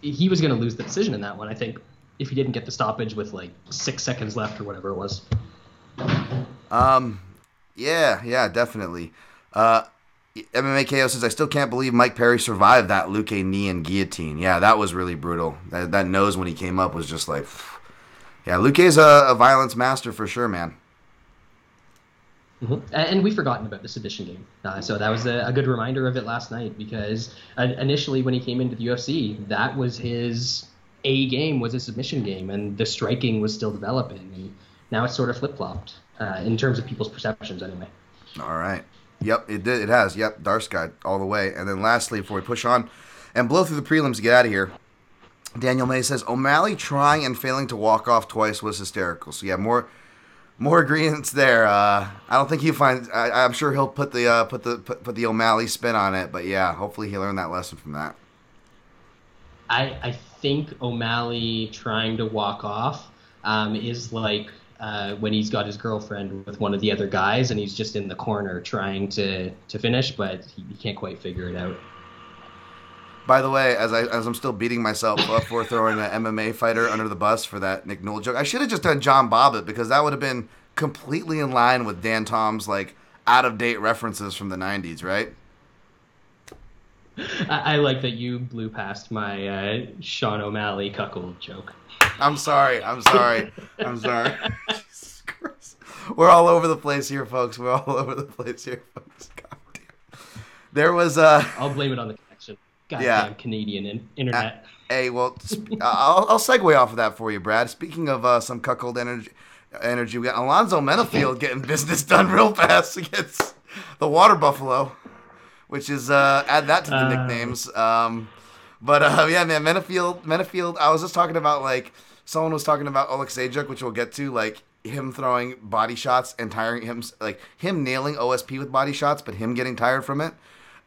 he was going to lose the decision in that one. I think if he didn't get the stoppage with like six seconds left or whatever it was. Um, yeah, yeah, definitely. Uh, MMA KO says, I still can't believe Mike Perry survived that Luque knee and guillotine. Yeah, that was really brutal. That, that nose when he came up was just like, yeah, Luque's a, a violence master for sure, man. Mhm. And we've forgotten about the submission game. Uh, so that was a, a good reminder of it last night because uh, initially when he came into the UFC, that was his A game was a submission game, and the striking was still developing. And now it's sort of flip flopped uh, in terms of people's perceptions, anyway. All right. Yep, it did. It has. Yep, Dark Sky all the way. And then lastly, before we push on and blow through the prelims to get out of here, Daniel May says O'Malley trying and failing to walk off twice was hysterical. So yeah, more more agreements there. Uh, I don't think he finds. I, I'm sure he'll put the uh, put the put, put the O'Malley spin on it. But yeah, hopefully he learned that lesson from that. I, I think O'Malley trying to walk off um, is like uh, when he's got his girlfriend with one of the other guys and he's just in the corner trying to, to finish, but he, he can't quite figure it out. By the way, as I as I'm still beating myself up for throwing an MMA fighter under the bus for that Nick Newell joke, I should have just done John Bobbitt because that would have been completely in line with Dan Tom's like out of date references from the '90s, right? I, I like that you blew past my uh, Sean O'Malley cuckold joke. I'm sorry. I'm sorry. I'm sorry. Jesus Christ. We're all over the place here, folks. We're all over the place here, folks. God damn. There was uh I'll blame it on the. Goddamn Yeah. Canadian in- internet. Hey, well, sp- I'll, I'll segue off of that for you, Brad. Speaking of uh, some cuckold energy, energy, we got Alonzo Menifield getting business done real fast against the Water Buffalo, which is uh, add that to the Uh. nicknames. Um, but uh, yeah, man, Menifield, Menifield. I was just talking about like someone was talking about Oleksiejczuk, which we'll get to, like him throwing body shots and tiring him, like him nailing OSP with body shots, but him getting tired from it.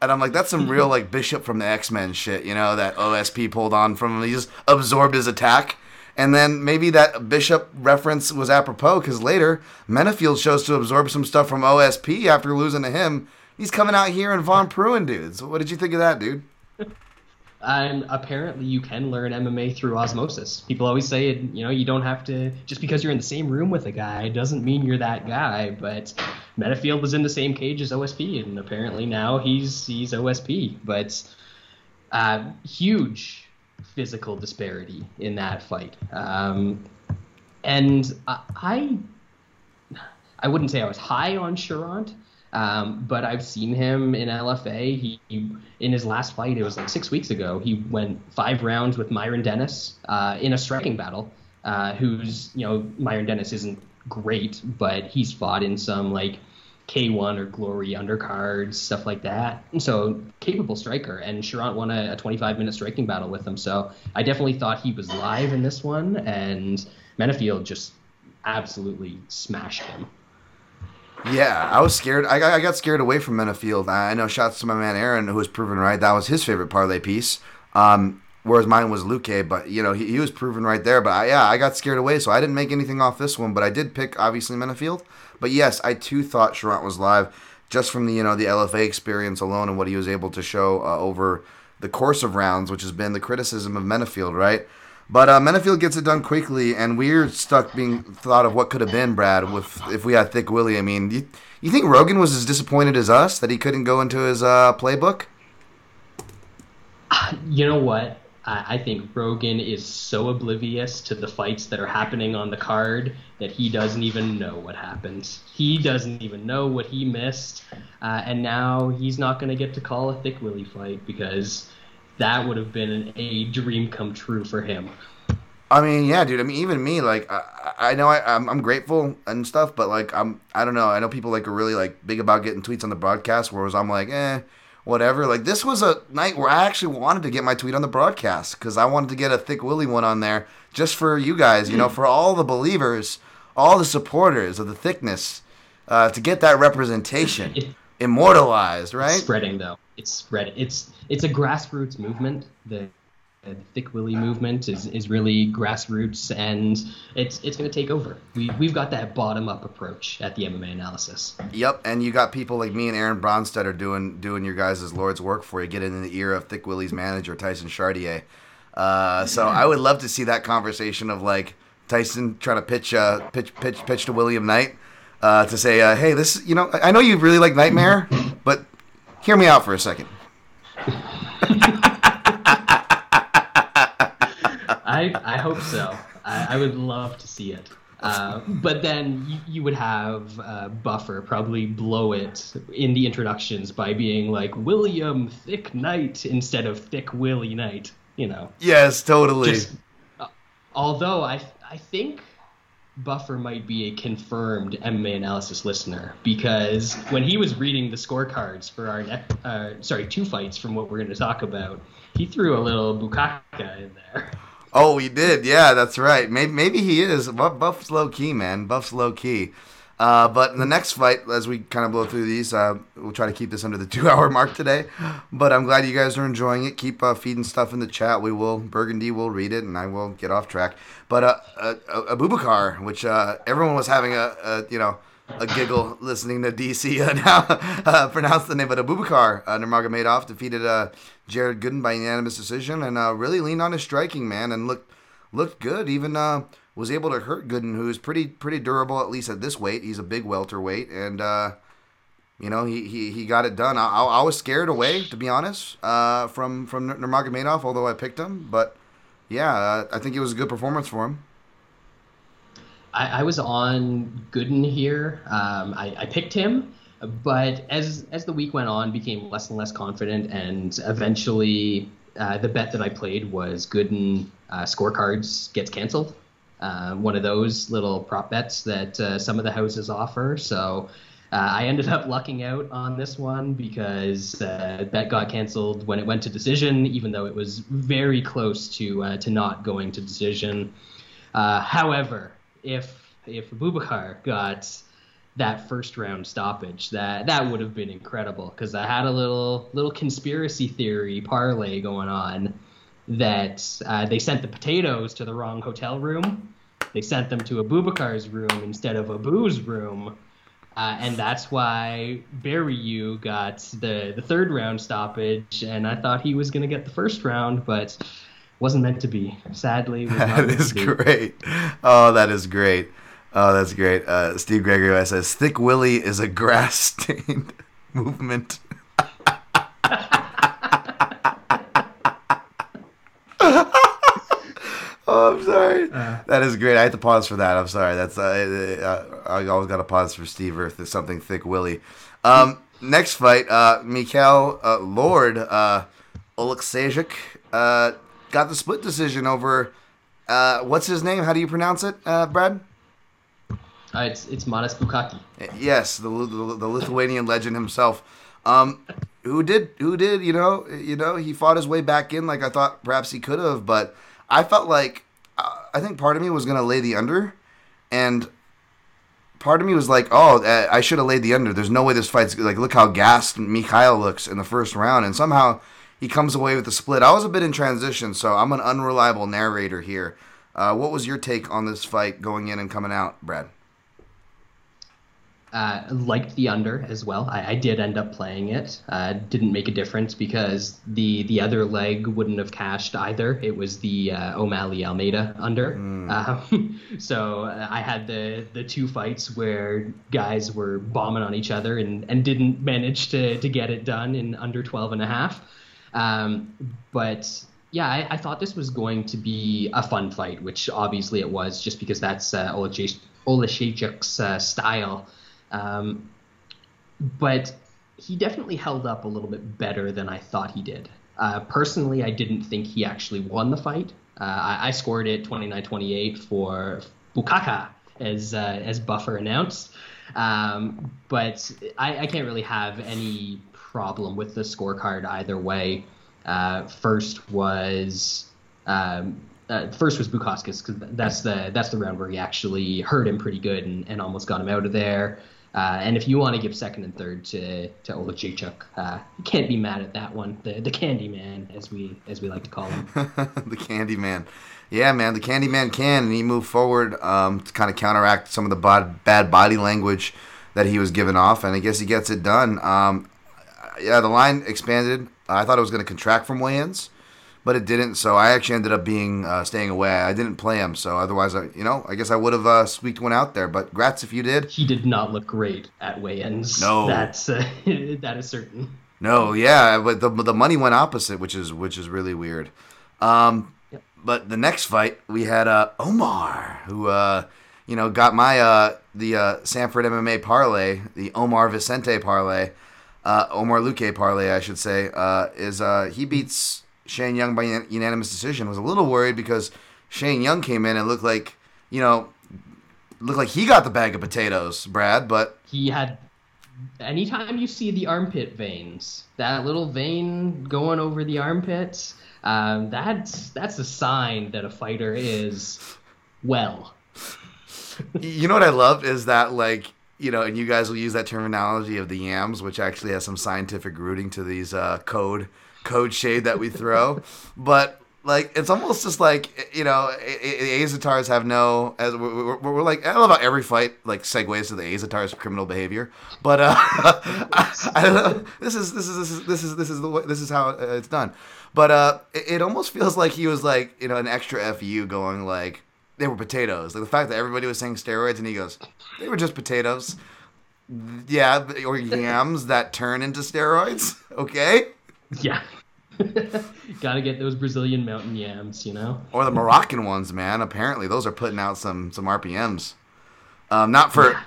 And I'm like, that's some real like Bishop from the X Men shit, you know, that OSP pulled on from him. He just absorbed his attack. And then maybe that Bishop reference was apropos because later Menifield chose to absorb some stuff from OSP after losing to him he's coming out here and Von Pruin dudes. What did you think of that, dude? And apparently, you can learn MMA through osmosis. People always say, you know, you don't have to just because you're in the same room with a guy doesn't mean you're that guy. But Menifield was in the same cage as OSP, and apparently now he's he's OSP. But uh, huge physical disparity in that fight. Um, and I, I wouldn't say I was high on Cherant, um, but I've seen him in LFA. He, he, in his last fight, it was like six weeks ago. He went five rounds with Myron Dennis uh, in a striking battle. Uh, who's you know Myron Dennis isn't great, but he's fought in some like K1 or Glory undercards, stuff like that. So capable striker, and Cherant won a, a 25 minute striking battle with him. So I definitely thought he was live in this one, and Menifield just absolutely smashed him. Yeah, I was scared. I, I got scared away from Menifield. I know shots to my man Aaron, who was proven right. That was his favorite parlay piece. Um, whereas mine was Luque, but you know he, he was proven right there. But I, yeah, I got scared away, so I didn't make anything off this one. But I did pick obviously Menifield. But yes, I too thought Cherant was live just from the you know the LFA experience alone and what he was able to show uh, over the course of rounds, which has been the criticism of Menifield, right? But uh, Menifield gets it done quickly, and we're stuck being thought of what could have been, Brad, with if we had Thick Willie. I mean, you, you think Rogan was as disappointed as us that he couldn't go into his uh, playbook? You know what? I, I think Rogan is so oblivious to the fights that are happening on the card that he doesn't even know what happened. He doesn't even know what he missed, uh, and now he's not going to get to call a Thick Willie fight because that would have been a dream come true for him. I mean, yeah, dude. I mean, even me, like, I, I know I, I'm, I'm grateful and stuff, but like, I'm, I don't know. I know people like are really like big about getting tweets on the broadcast, whereas I'm like, eh, whatever. Like, this was a night where I actually wanted to get my tweet on the broadcast because I wanted to get a thick Willie one on there just for you guys, you know, for all the believers, all the supporters of the thickness, uh, to get that representation immortalized, right? It's spreading though. It's spread. It's it's a grassroots movement. The, the Thick Willie movement is, is really grassroots, and it's it's going to take over. We we've got that bottom up approach at the MMA analysis. Yep, and you got people like me and Aaron Bronsteter doing doing your guys' Lord's work for you, getting in the ear of Thick Willie's manager Tyson Chartier. Uh, so I would love to see that conversation of like Tyson trying to pitch uh, pitch pitch pitch to William Knight uh, to say, uh, hey, this you know I know you really like Nightmare, but hear me out for a second. I I hope so. I, I would love to see it. Uh, but then you, you would have uh, Buffer probably blow it in the introductions by being like William Thick Knight instead of Thick Willie Knight. You know. Yes, totally. Just, uh, although I I think Buffer might be a confirmed MMA analysis listener because when he was reading the scorecards for our next, uh, sorry, two fights from what we're going to talk about, he threw a little bukaka in there. Oh, he did. Yeah, that's right. Maybe, maybe he is. Buff's low key, man. Buff's low key. Uh, but in the next fight, as we kind of blow through these, uh, we'll try to keep this under the two hour mark today. But I'm glad you guys are enjoying it. Keep uh, feeding stuff in the chat. We will. Burgundy will read it, and I will get off track. But uh, uh, uh Abubakar, which uh, everyone was having a, a, you know a giggle listening to DC uh, now pronounce the name, but Abubakar uh, Nurmagomedov defeated Jared Gooden by unanimous decision and really leaned on his striking man and looked looked good. Even was able to hurt Gooden, who is pretty pretty durable at least at this weight. He's a big welterweight, and uh, you know he, he, he got it done. I, I, was scared away to be honest uh, from from Nurmagomedov, although I picked him. But yeah, uh, I think it was a good performance for him. I, I was on Gooden here. Um, I, I picked him, but as as the week went on, became less and less confident, and eventually uh, the bet that I played was Gooden uh, scorecards gets canceled. Uh, one of those little prop bets that uh, some of the houses offer. So uh, I ended up lucking out on this one because uh, bet got canceled when it went to decision, even though it was very close to uh, to not going to decision. Uh, however, if if Abubakar got that first round stoppage, that that would have been incredible because I had a little little conspiracy theory parlay going on that uh, they sent the potatoes to the wrong hotel room. They sent them to Abubakar's room instead of Abu's room. Uh, and that's why Barry Yu got the, the third round stoppage, and I thought he was going to get the first round, but wasn't meant to be. Sadly, That is great. Oh, that is great. Oh, that's great. Uh, Steve Gregory says, "Thick Willie is a grass-stained movement." oh, I'm that is great. I had to pause for that. I'm sorry. That's uh, uh, I always got to pause for Steve Earth. There's something thick Willie. Um, next fight, uh, Mikhail uh, Lord uh, Oleksiejczuk uh, got the split decision over. Uh, what's his name? How do you pronounce it, uh, Brad? Uh, it's it's Manas Bukaki. Yes, the, the, the Lithuanian legend himself. Um, who did who did you know you know he fought his way back in like I thought perhaps he could have, but I felt like uh, I think part of me was gonna lay the under, and part of me was like, oh, uh, I should have laid the under. There's no way this fight's like look how gassed Mikhail looks in the first round, and somehow he comes away with the split. I was a bit in transition, so I'm an unreliable narrator here. Uh, what was your take on this fight going in and coming out, Brad? Uh, liked the under as well. I, I did end up playing it. Uh, didn't make a difference because the the other leg wouldn't have cashed either. It was the uh, O'Malley Almeida under. Um, so uh, I had the the two fights where guys were bombing on each other and, and didn't manage to, to get it done in under 12 and a half. Um, but yeah, I, I thought this was going to be a fun fight, which obviously it was, just because that's uh, Oleksiejczuk's uh, style. Um, but he definitely held up a little bit better than I thought he did. Uh, personally, I didn't think he actually won the fight. Uh, I, I scored it 29-28 for Bukaka, as uh, as Buffer announced. Um, but I, I can't really have any problem with the scorecard either way. Uh, first was um, uh, first was Bukakis because that's the that's the round where he actually hurt him pretty good and, and almost got him out of there. Uh, and if you want to give second and third to to Oleksiejczuk, uh, you can't be mad at that one. The the Candy Man, as we as we like to call him. the Candy Man, Yeah, man, the Candy Man can, and he moved forward um, to kind of counteract some of the bod- bad body language that he was giving off, and I guess he gets it done. Um, yeah, the line expanded. I thought it was going to contract from weigh-ins, but it didn't. So I actually ended up being uh, staying away. I didn't play him, so otherwise, I, you know, I guess I would have uh, squeaked one out there. But grats if you did. He did not look great at weigh-ins. No. that's uh, that is certain. No, yeah, but the the money went opposite, which is which is really weird. Um, Yep. but the next fight we had uh, Omar, who uh, you know got my uh, the uh, Sanford MMA parlay, the Omar Vicente parlay, uh, Omar Luque parlay, I should say, uh, is uh, he beats Shane Young by unanimous decision. Was a little worried because Shane Young came in and looked like you know looked like he got the bag of potatoes, Brad, but He had. Anytime you see the armpit veins, that little vein going over the armpits, um, that's that's a sign that a fighter is well. you know what I love is that like you know, and you guys will use that terminology of the yams, which actually has some scientific rooting to these uh, code code shade that we throw, but. Like it's almost just like you know, the Azaitars have no. As we're, we're, we're like, I love how every fight like segues to the Azaitars' criminal behavior. But uh, I, I don't know. This is this is this is this is this is the way, this is how uh, it's done. But uh, it, it almost feels like he was like you know an extra fu going like they were potatoes. Like the fact that everybody was saying steroids and he goes, they were just potatoes. Yeah, or yams that turn into steroids. Okay. Yeah. Gotta get those Brazilian mountain yams, you know? Or the Moroccan ones, man. Apparently, those are putting out some some RPMs. Um, not for,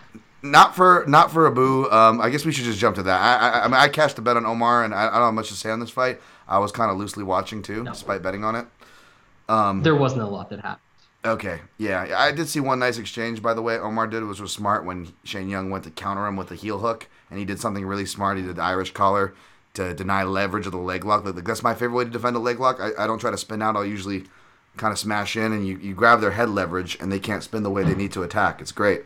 not for, not for Abu. Um, I guess we should just jump to that. I, I, I, mean, I cashed a bet on Omar, and I, I don't have much to say on this fight. I was kind of loosely watching too, No. despite betting on it. Um, There wasn't a lot that happened. Okay, yeah, I did see one nice exchange. By the way, Omar did was was smart when Shane Young went to counter him with the heel hook, and he did something really smart. He did the Irish collar to deny leverage of the leg lock. Like, that's my favorite way to defend a leg lock. I, I don't try to spin out. I'll usually kind of smash in, and you, you grab their head leverage, and they can't spin the way they need to attack. It's great.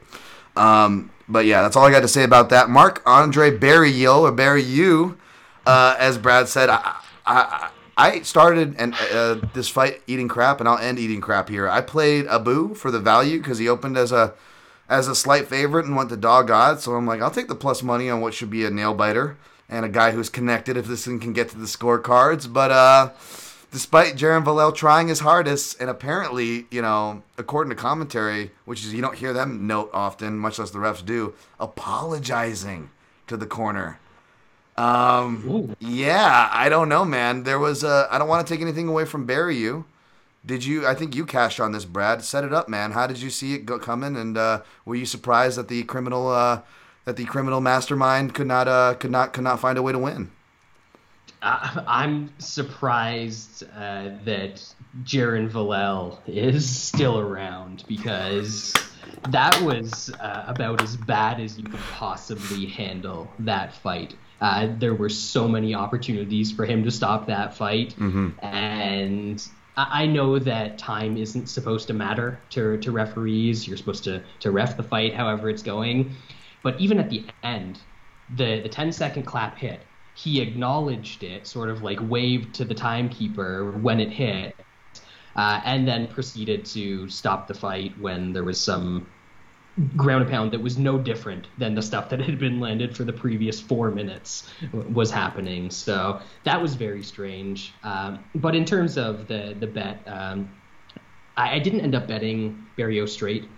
Um, but yeah, that's all I got to say about that. Mark Andre Barry or Barry you, uh, as Brad said, I, I, I started and uh, this fight eating crap, and I'll end eating crap here. I played Abu for the value because he opened as a as a slight favorite and went to dog odds. So I'm like, I'll take the plus money on what should be a nail biter and a guy who's connected if this thing can get to the scorecards. But uh, despite Jaron Vallel trying his hardest, and apparently, you know, according to commentary, which is you don't hear them note often, much less the refs do, apologizing to the corner. Um, Ooh. yeah, I don't know, man. There was uh, I don't want to take anything away from Barry. You did you? I think you cashed on this, Brad. Set it up, man. How did you see it go coming? And uh, were you surprised that the criminal uh, that the criminal mastermind could not uh, could not could not find a way to win? I, I'm surprised uh, that Jaron Vallel is still around because that was uh, about as bad as you could possibly handle that fight. Uh, there were so many opportunities for him to stop that fight, and I I know that time isn't supposed to matter to, to referees. You're supposed to, to ref the fight however it's going. But even at the end, the, the 10 second clap hit, he acknowledged it, sort of like waved to the timekeeper when it hit, uh, and then proceeded to stop the fight when there was some ground and pound that was no different than the stuff that had been landed for the previous four minutes was happening. So that was very strange. Um, but in terms of the the bet, um, I, I didn't end up betting Barriault straight.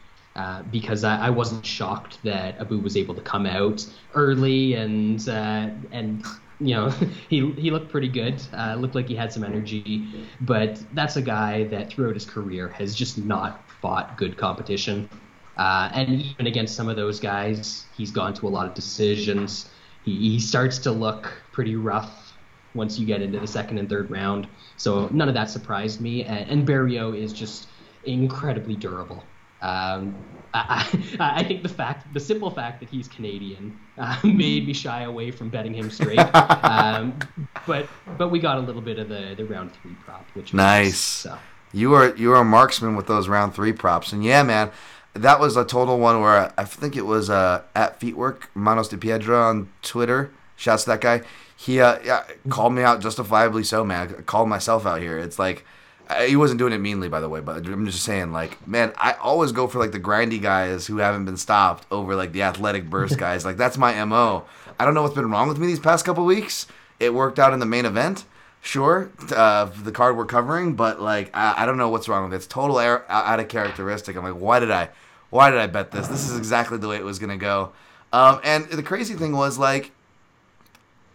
Uh, because I, I wasn't shocked that Abu was able to come out early and uh, and you know he he looked pretty good. Uh, looked like he had some energy, but that's a guy that throughout his career has just not fought good competition. Uh, and even against some of those guys, he's gone to a lot of decisions. He, he starts to look pretty rough once you get into the second and third round. So none of that surprised me. And, and Barriault is just incredibly durable. Um, I, I, I think the fact, the simple fact that he's Canadian, uh, made me shy away from betting him straight. um, but but we got a little bit of the, the round three prop, which was Nice. So. You were you were a marksman with those round three props, and yeah, man, that was a total one where I think it was uh, at Feetwork Manos de Piedra on Twitter. Shouts to that guy. He uh, yeah, called me out justifiably so, man. I called myself out here. It's like he wasn't doing it meanly, by the way, but I'm just saying, like, man, I always go for like the grindy guys who haven't been stopped over like the athletic burst guys. Like that's my mo. I don't know what's been wrong with me these past couple weeks. It worked out in the main event sure uh, the card we're covering but like I, I don't know what's wrong with it it's total air, out of characteristic i'm like why did i why did i bet this this is exactly the way it was going to go um, and the crazy thing was like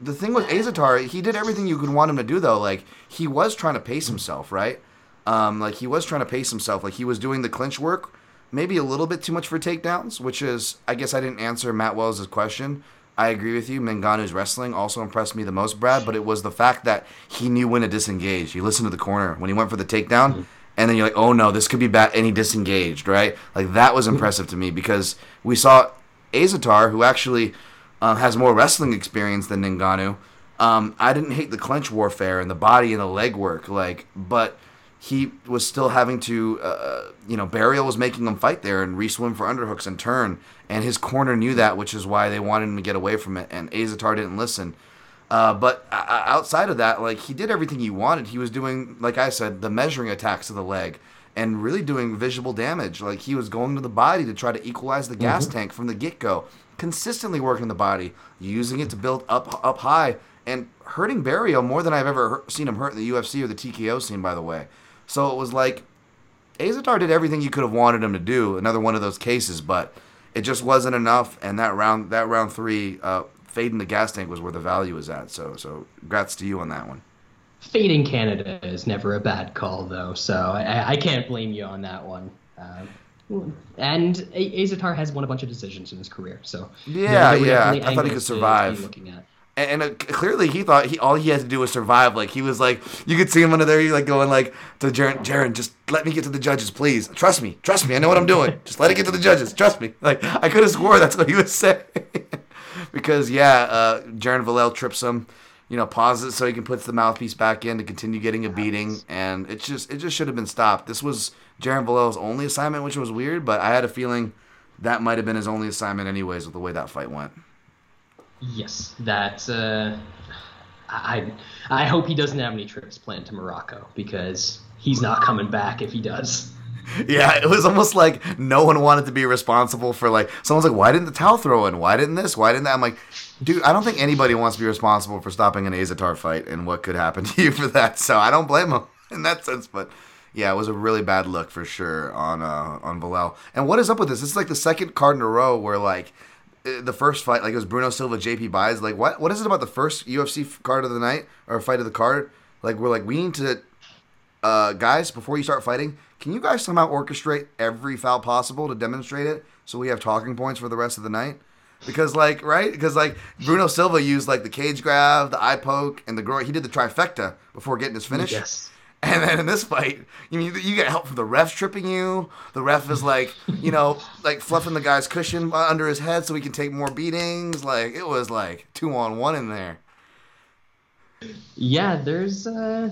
the thing with Azaitar, he did everything you could want him to do though. Like he was trying to pace himself, right? Um, like he was trying to pace himself. Like he was doing the clinch work, maybe a little bit too much for takedowns, which is I guess I didn't answer Matt Wells' question. I agree with you. Ngannou's wrestling also impressed me the most, Brad, but it was the fact that he knew when to disengage. He listened to the corner when he went for the takedown, and then you're like, oh no, this could be bad, and he disengaged, right? Like that was impressive to me because we saw Azaitar, who actually um, has more wrestling experience than Ngannou. Um, I didn't hate the clinch warfare and the body and the leg work, like, but he was still having to, uh, you know, Barriault was making him fight there and re-swim for underhooks and turn, and his corner knew that, which is why they wanted him to get away from it, and Azaitar didn't listen. Uh, but uh, outside of that, like he did everything he wanted. He was doing, like I said, the measuring attacks to the leg and really doing visible damage. Like he was going to the body to try to equalize the gas tank from the get go, consistently working the body, using it to build up up high, and hurting Barriault more than I've ever seen him hurt in the UFC or the TKO scene. By the way, so it was like Azaitar did everything you could have wanted him to do. Another one of those cases, but it just wasn't enough. And that round, that round three, uh, fading the gas tank was where the value was at. So, so congrats to you on that one. Fading Canada is never a bad call, though, so I, I can't blame you on that one. Um, and Azaitar has won a bunch of decisions in his career, so Yeah, yeah, I thought he could to- to be survive. looking at. And, and uh, clearly, he thought he all he had to do was survive. Like he was like, you could see him under there, he like going like to Jerin, Jerin, just let me get to the judges, please. Trust me, trust me. I know what I'm doing. Just let it get to the judges. Trust me. Like I could have swore that's what he was saying. because yeah, uh, Jerin Valel trips him. You know, pauses so he can put the mouthpiece back in to continue getting a beating, and it just it just should have been stopped. This was Jerin Valel's only assignment, which was weird, but I had a feeling that might have been his only assignment anyways with the way that fight went. Yes, that. Uh, I I hope he doesn't have any trips planned to Morocco because he's not coming back if he does. Yeah, it was almost like no one wanted to be responsible for like someone's like, why didn't the towel throw in? Why didn't this? Why didn't that? I'm like, dude, I don't think anybody wants to be responsible for stopping an Azaitar fight and what could happen to you for that. So I don't blame him in that sense. But yeah, it was a really bad look for sure on uh, on Valel. And what is up with this? This is like the second card in a row where like the first fight, like it was Bruno Silva, JP Buys. Like what what is it about the first UFC card of the night or fight of the card? Like we're like we need to, uh, guys, before you start fighting, can you guys somehow orchestrate every foul possible to demonstrate it so we have talking points for the rest of the night? Because like right, because like Bruno Silva used like the cage grab, the eye poke, and the groin. He did the trifecta before getting his finish. Yes. And then in this fight, you mean you get help from the ref tripping you. The ref is like, you know, like fluffing the guy's cushion under his head so he can take more beatings. Like it was like two on one in there. Yeah, there's uh,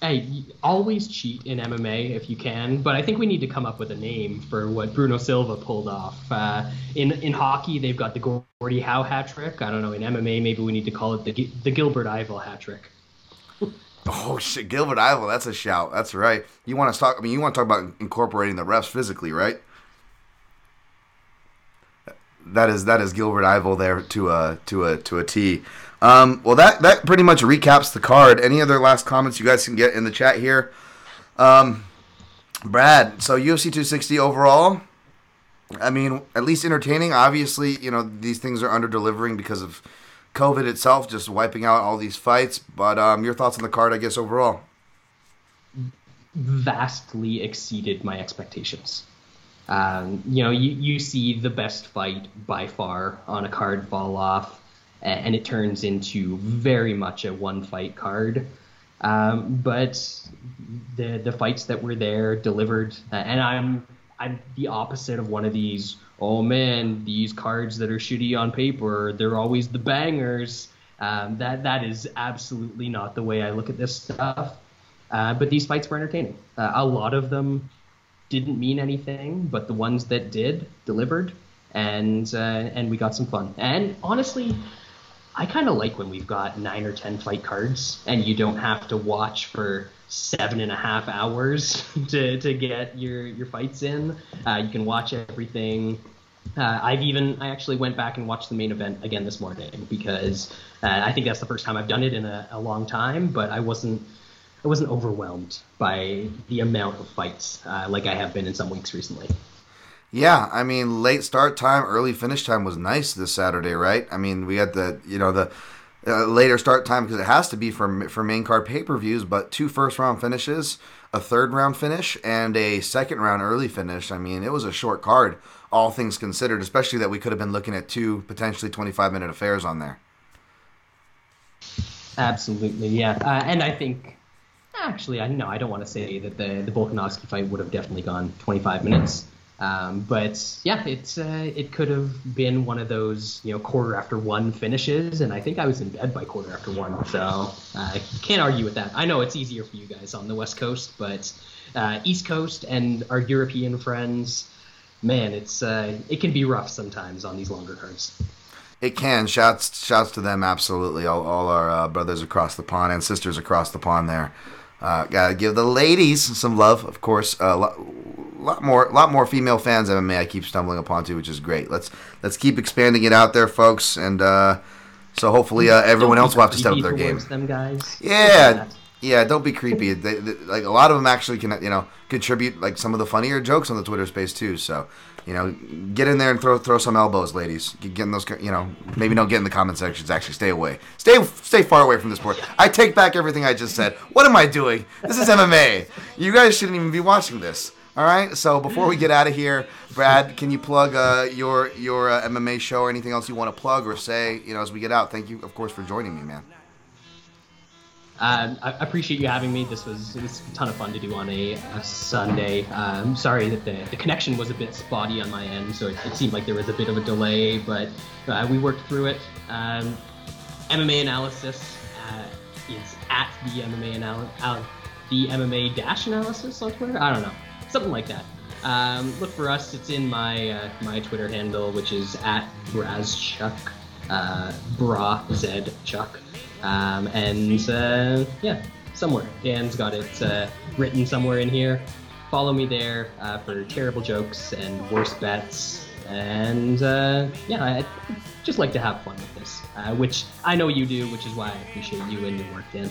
hey, always cheat in MMA if you can, but I think we need to come up with a name for what Bruno Silva pulled off. Uh, in in hockey, they've got the Gordie Howe hat trick. I don't know. In MMA, maybe we need to call it the the Gilbert Yvel hat trick. Oh shit, Gilbert Yvel, that's a shout. That's right. You want to talk? I mean, you want to talk about incorporating the refs physically, right? That is that is Gilbert Yvel there to a to a to a T. Um, well, that that pretty much recaps the card. Any other last comments you guys can get in the chat here? Um, Brad, so UFC 260 overall. I mean, at least entertaining. Obviously, you know these things are under delivering because of COVID itself, just wiping out all these fights. But um, your thoughts on the card, I guess, overall? Vastly exceeded my expectations. Um, you know, you, you see the best fight by far on a card fall off, and it turns into very much a one fight card. Um, but the the fights that were there delivered, and I'm I'm the opposite of one of these. Oh man, these cards that are shitty on paper, they're always the bangers. Um, that that is absolutely not the way I look at this stuff. Uh, but these fights were entertaining. Uh, a lot of them didn't mean anything, but the ones that did delivered, and uh, and we got some fun. And honestly, I kind of like when we've got nine or ten fight cards, and you don't have to watch for seven and a half hours to, to get your your fights in. Uh, you can watch everything. Uh, I've even I actually went back and watched the main event again this morning because uh, I think that's the first time I've done it in a, a long time, but I wasn't I wasn't overwhelmed by the amount of fights uh, like I have been in some weeks recently. Yeah, I mean, late start time, early finish time was nice this Saturday, right? I mean, we had the you know the uh, later start time because it has to be for for main card pay per views, but two first round finishes, a third round finish, and a second round early finish. I mean, it was a short card, all things considered, especially that we could have been looking at two potentially twenty five minute affairs on there. Absolutely, yeah, uh, and I think actually, I know I don't want to say that the the Volkanovski fight would have definitely gone 25 minutes. Um, but yeah, it's uh, it could have been one of those you know quarter after one finishes, and I think I was in bed by quarter after one, so uh, I can't argue with that. I know it's easier for you guys on the West Coast, but uh, East Coast and our European friends, man, it's uh, it can be rough sometimes on these longer cards. It can. Shouts shouts to them absolutely. All, all our uh, brothers across the pond and sisters across the pond there. Uh, gotta give the ladies some love, of course. A uh, lot, lot, more, lot more female fans MMA. I keep stumbling upon too, which is great. Let's let's keep expanding it out there, folks, and uh, so hopefully uh, everyone else will have to step up their game. Them guys. Yeah, yeah. Don't be creepy. They, they, like a lot of them actually can, you know, contribute like some of the funnier jokes on the Twitter space too. So you know, get in there and throw throw some elbows, ladies. Get in those, you know, maybe don't get in the comment sections. Actually, stay away. Stay stay far away from this sport. I take back everything I just said. What am I doing? This is MMA. You guys shouldn't even be watching this. All right. So before we get out of here, Brad, can you plug uh, your your uh, MMA show or anything else you want to plug or say? You know, as we get out. Thank you, of course, for joining me, man. Um, I appreciate you having me. This was, was a ton of fun to do on a, a Sunday. I'm um, sorry that the, the connection was a bit spotty on my end, so it, it seemed like there was a bit of a delay, but uh, we worked through it. Um, MMA analysis uh, is at the MMA anal- uh, the MMA dash analysis on Twitter. I don't know, something like that. Um, look for us. It's in my uh, my Twitter handle, which is at Brazchuk, uh, Bra Z Chuck. Um, and uh, yeah, somewhere. Dan's got it uh, written somewhere in here. follow me there uh, for terrible jokes and worst bets. And uh, yeah, I just like to have fun with this, uh, which I know you do, which is why I appreciate you and your work, Dan.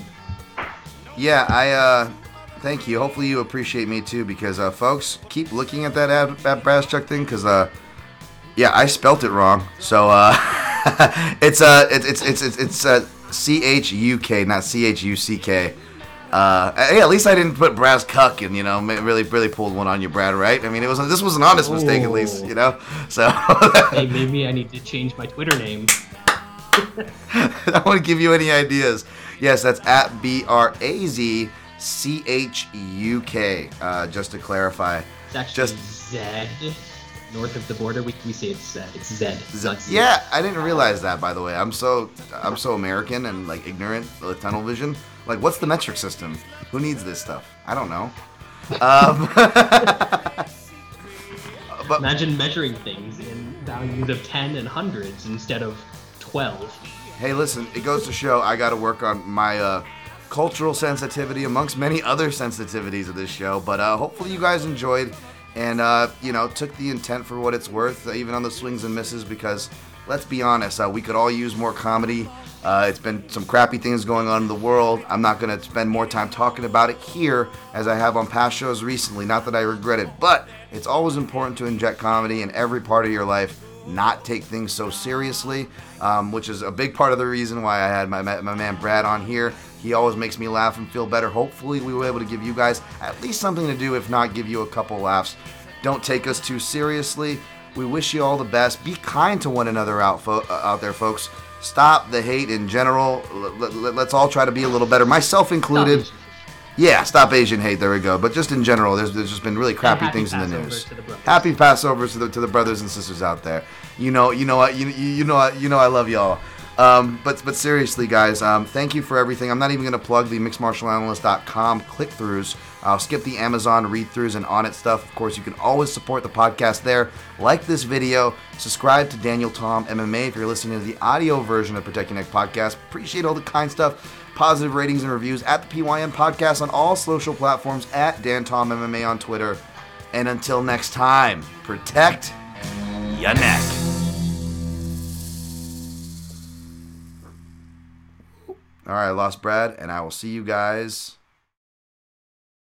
Yeah, I uh, thank you. Hopefully you appreciate me too, because folks keep looking at that ad, that brass chuck thing, because yeah, I spelt it wrong. So it's uh, it's it's it's it's, it's C H U K, not C H U C K. Uh, hey, at least I didn't put Brass Cuck, and you know, really, really pulled one on you, Brad. Right? I mean, it was this was an honest mistake, at least, you know. So Hey, maybe I need to change my Twitter name. I want to give you any ideas. Yes, that's at B R A Z C H U K. Uh, just to clarify. It's actually Just- Zed. North of the border, we, we say it's uh, it's Zed. Z- yeah, I didn't realize that. By the way, I'm so I'm so American and like ignorant with tunnel vision. Like, what's the metric system? Who needs this stuff? I don't know. Um, but Imagine measuring things in values of 10 and hundreds instead of 12. Hey, listen, it goes to show I got to work on my uh, cultural sensitivity amongst many other sensitivities of this show. But uh, hopefully, you guys enjoyed and, uh, you know, took the intent for what it's worth, uh, even on the swings and misses, because let's be honest, uh, we could all use more comedy. Uh, it's been some crappy things going on in the world. I'm not going to spend more time talking about it here as I have on past shows recently. Not that I regret it, but it's always important to inject comedy in every part of your life not take things so seriously, um, which is a big part of the reason why I had my, my, my man Brad on here. He always makes me laugh and feel better. Hopefully, we were able to give you guys at least something to do, if not give you a couple laughs. Don't take us too seriously. We wish you all the best. Be kind to one another out, fo- uh, out there, folks. Stop the hate in general. L- l- let's all try to be a little better, myself included. Yeah, stop Asian hate. There we go. But just in general, there's, there's just been really crappy things in the news. the happy Passovers to the to the brothers and sisters out there. You know, you know, what- you you, you know, you know, I love y'all. Um, but but seriously, guys, um, thank you for everything. I'm not even gonna plug the mixedmartialanalyst.com click-throughs. I'll skip the Amazon read-throughs and Onnit stuff. Of course, you can always support the podcast there. Like this video, subscribe to Daniel Tom MMA if you're listening to the audio version of Protect Your Neck podcast. Appreciate all the kind stuff positive ratings and reviews at the PYN podcast on all social platforms at Dan Tom MMA on Twitter. And until next time, protect your neck. All right, lost Brad, and I will see you guys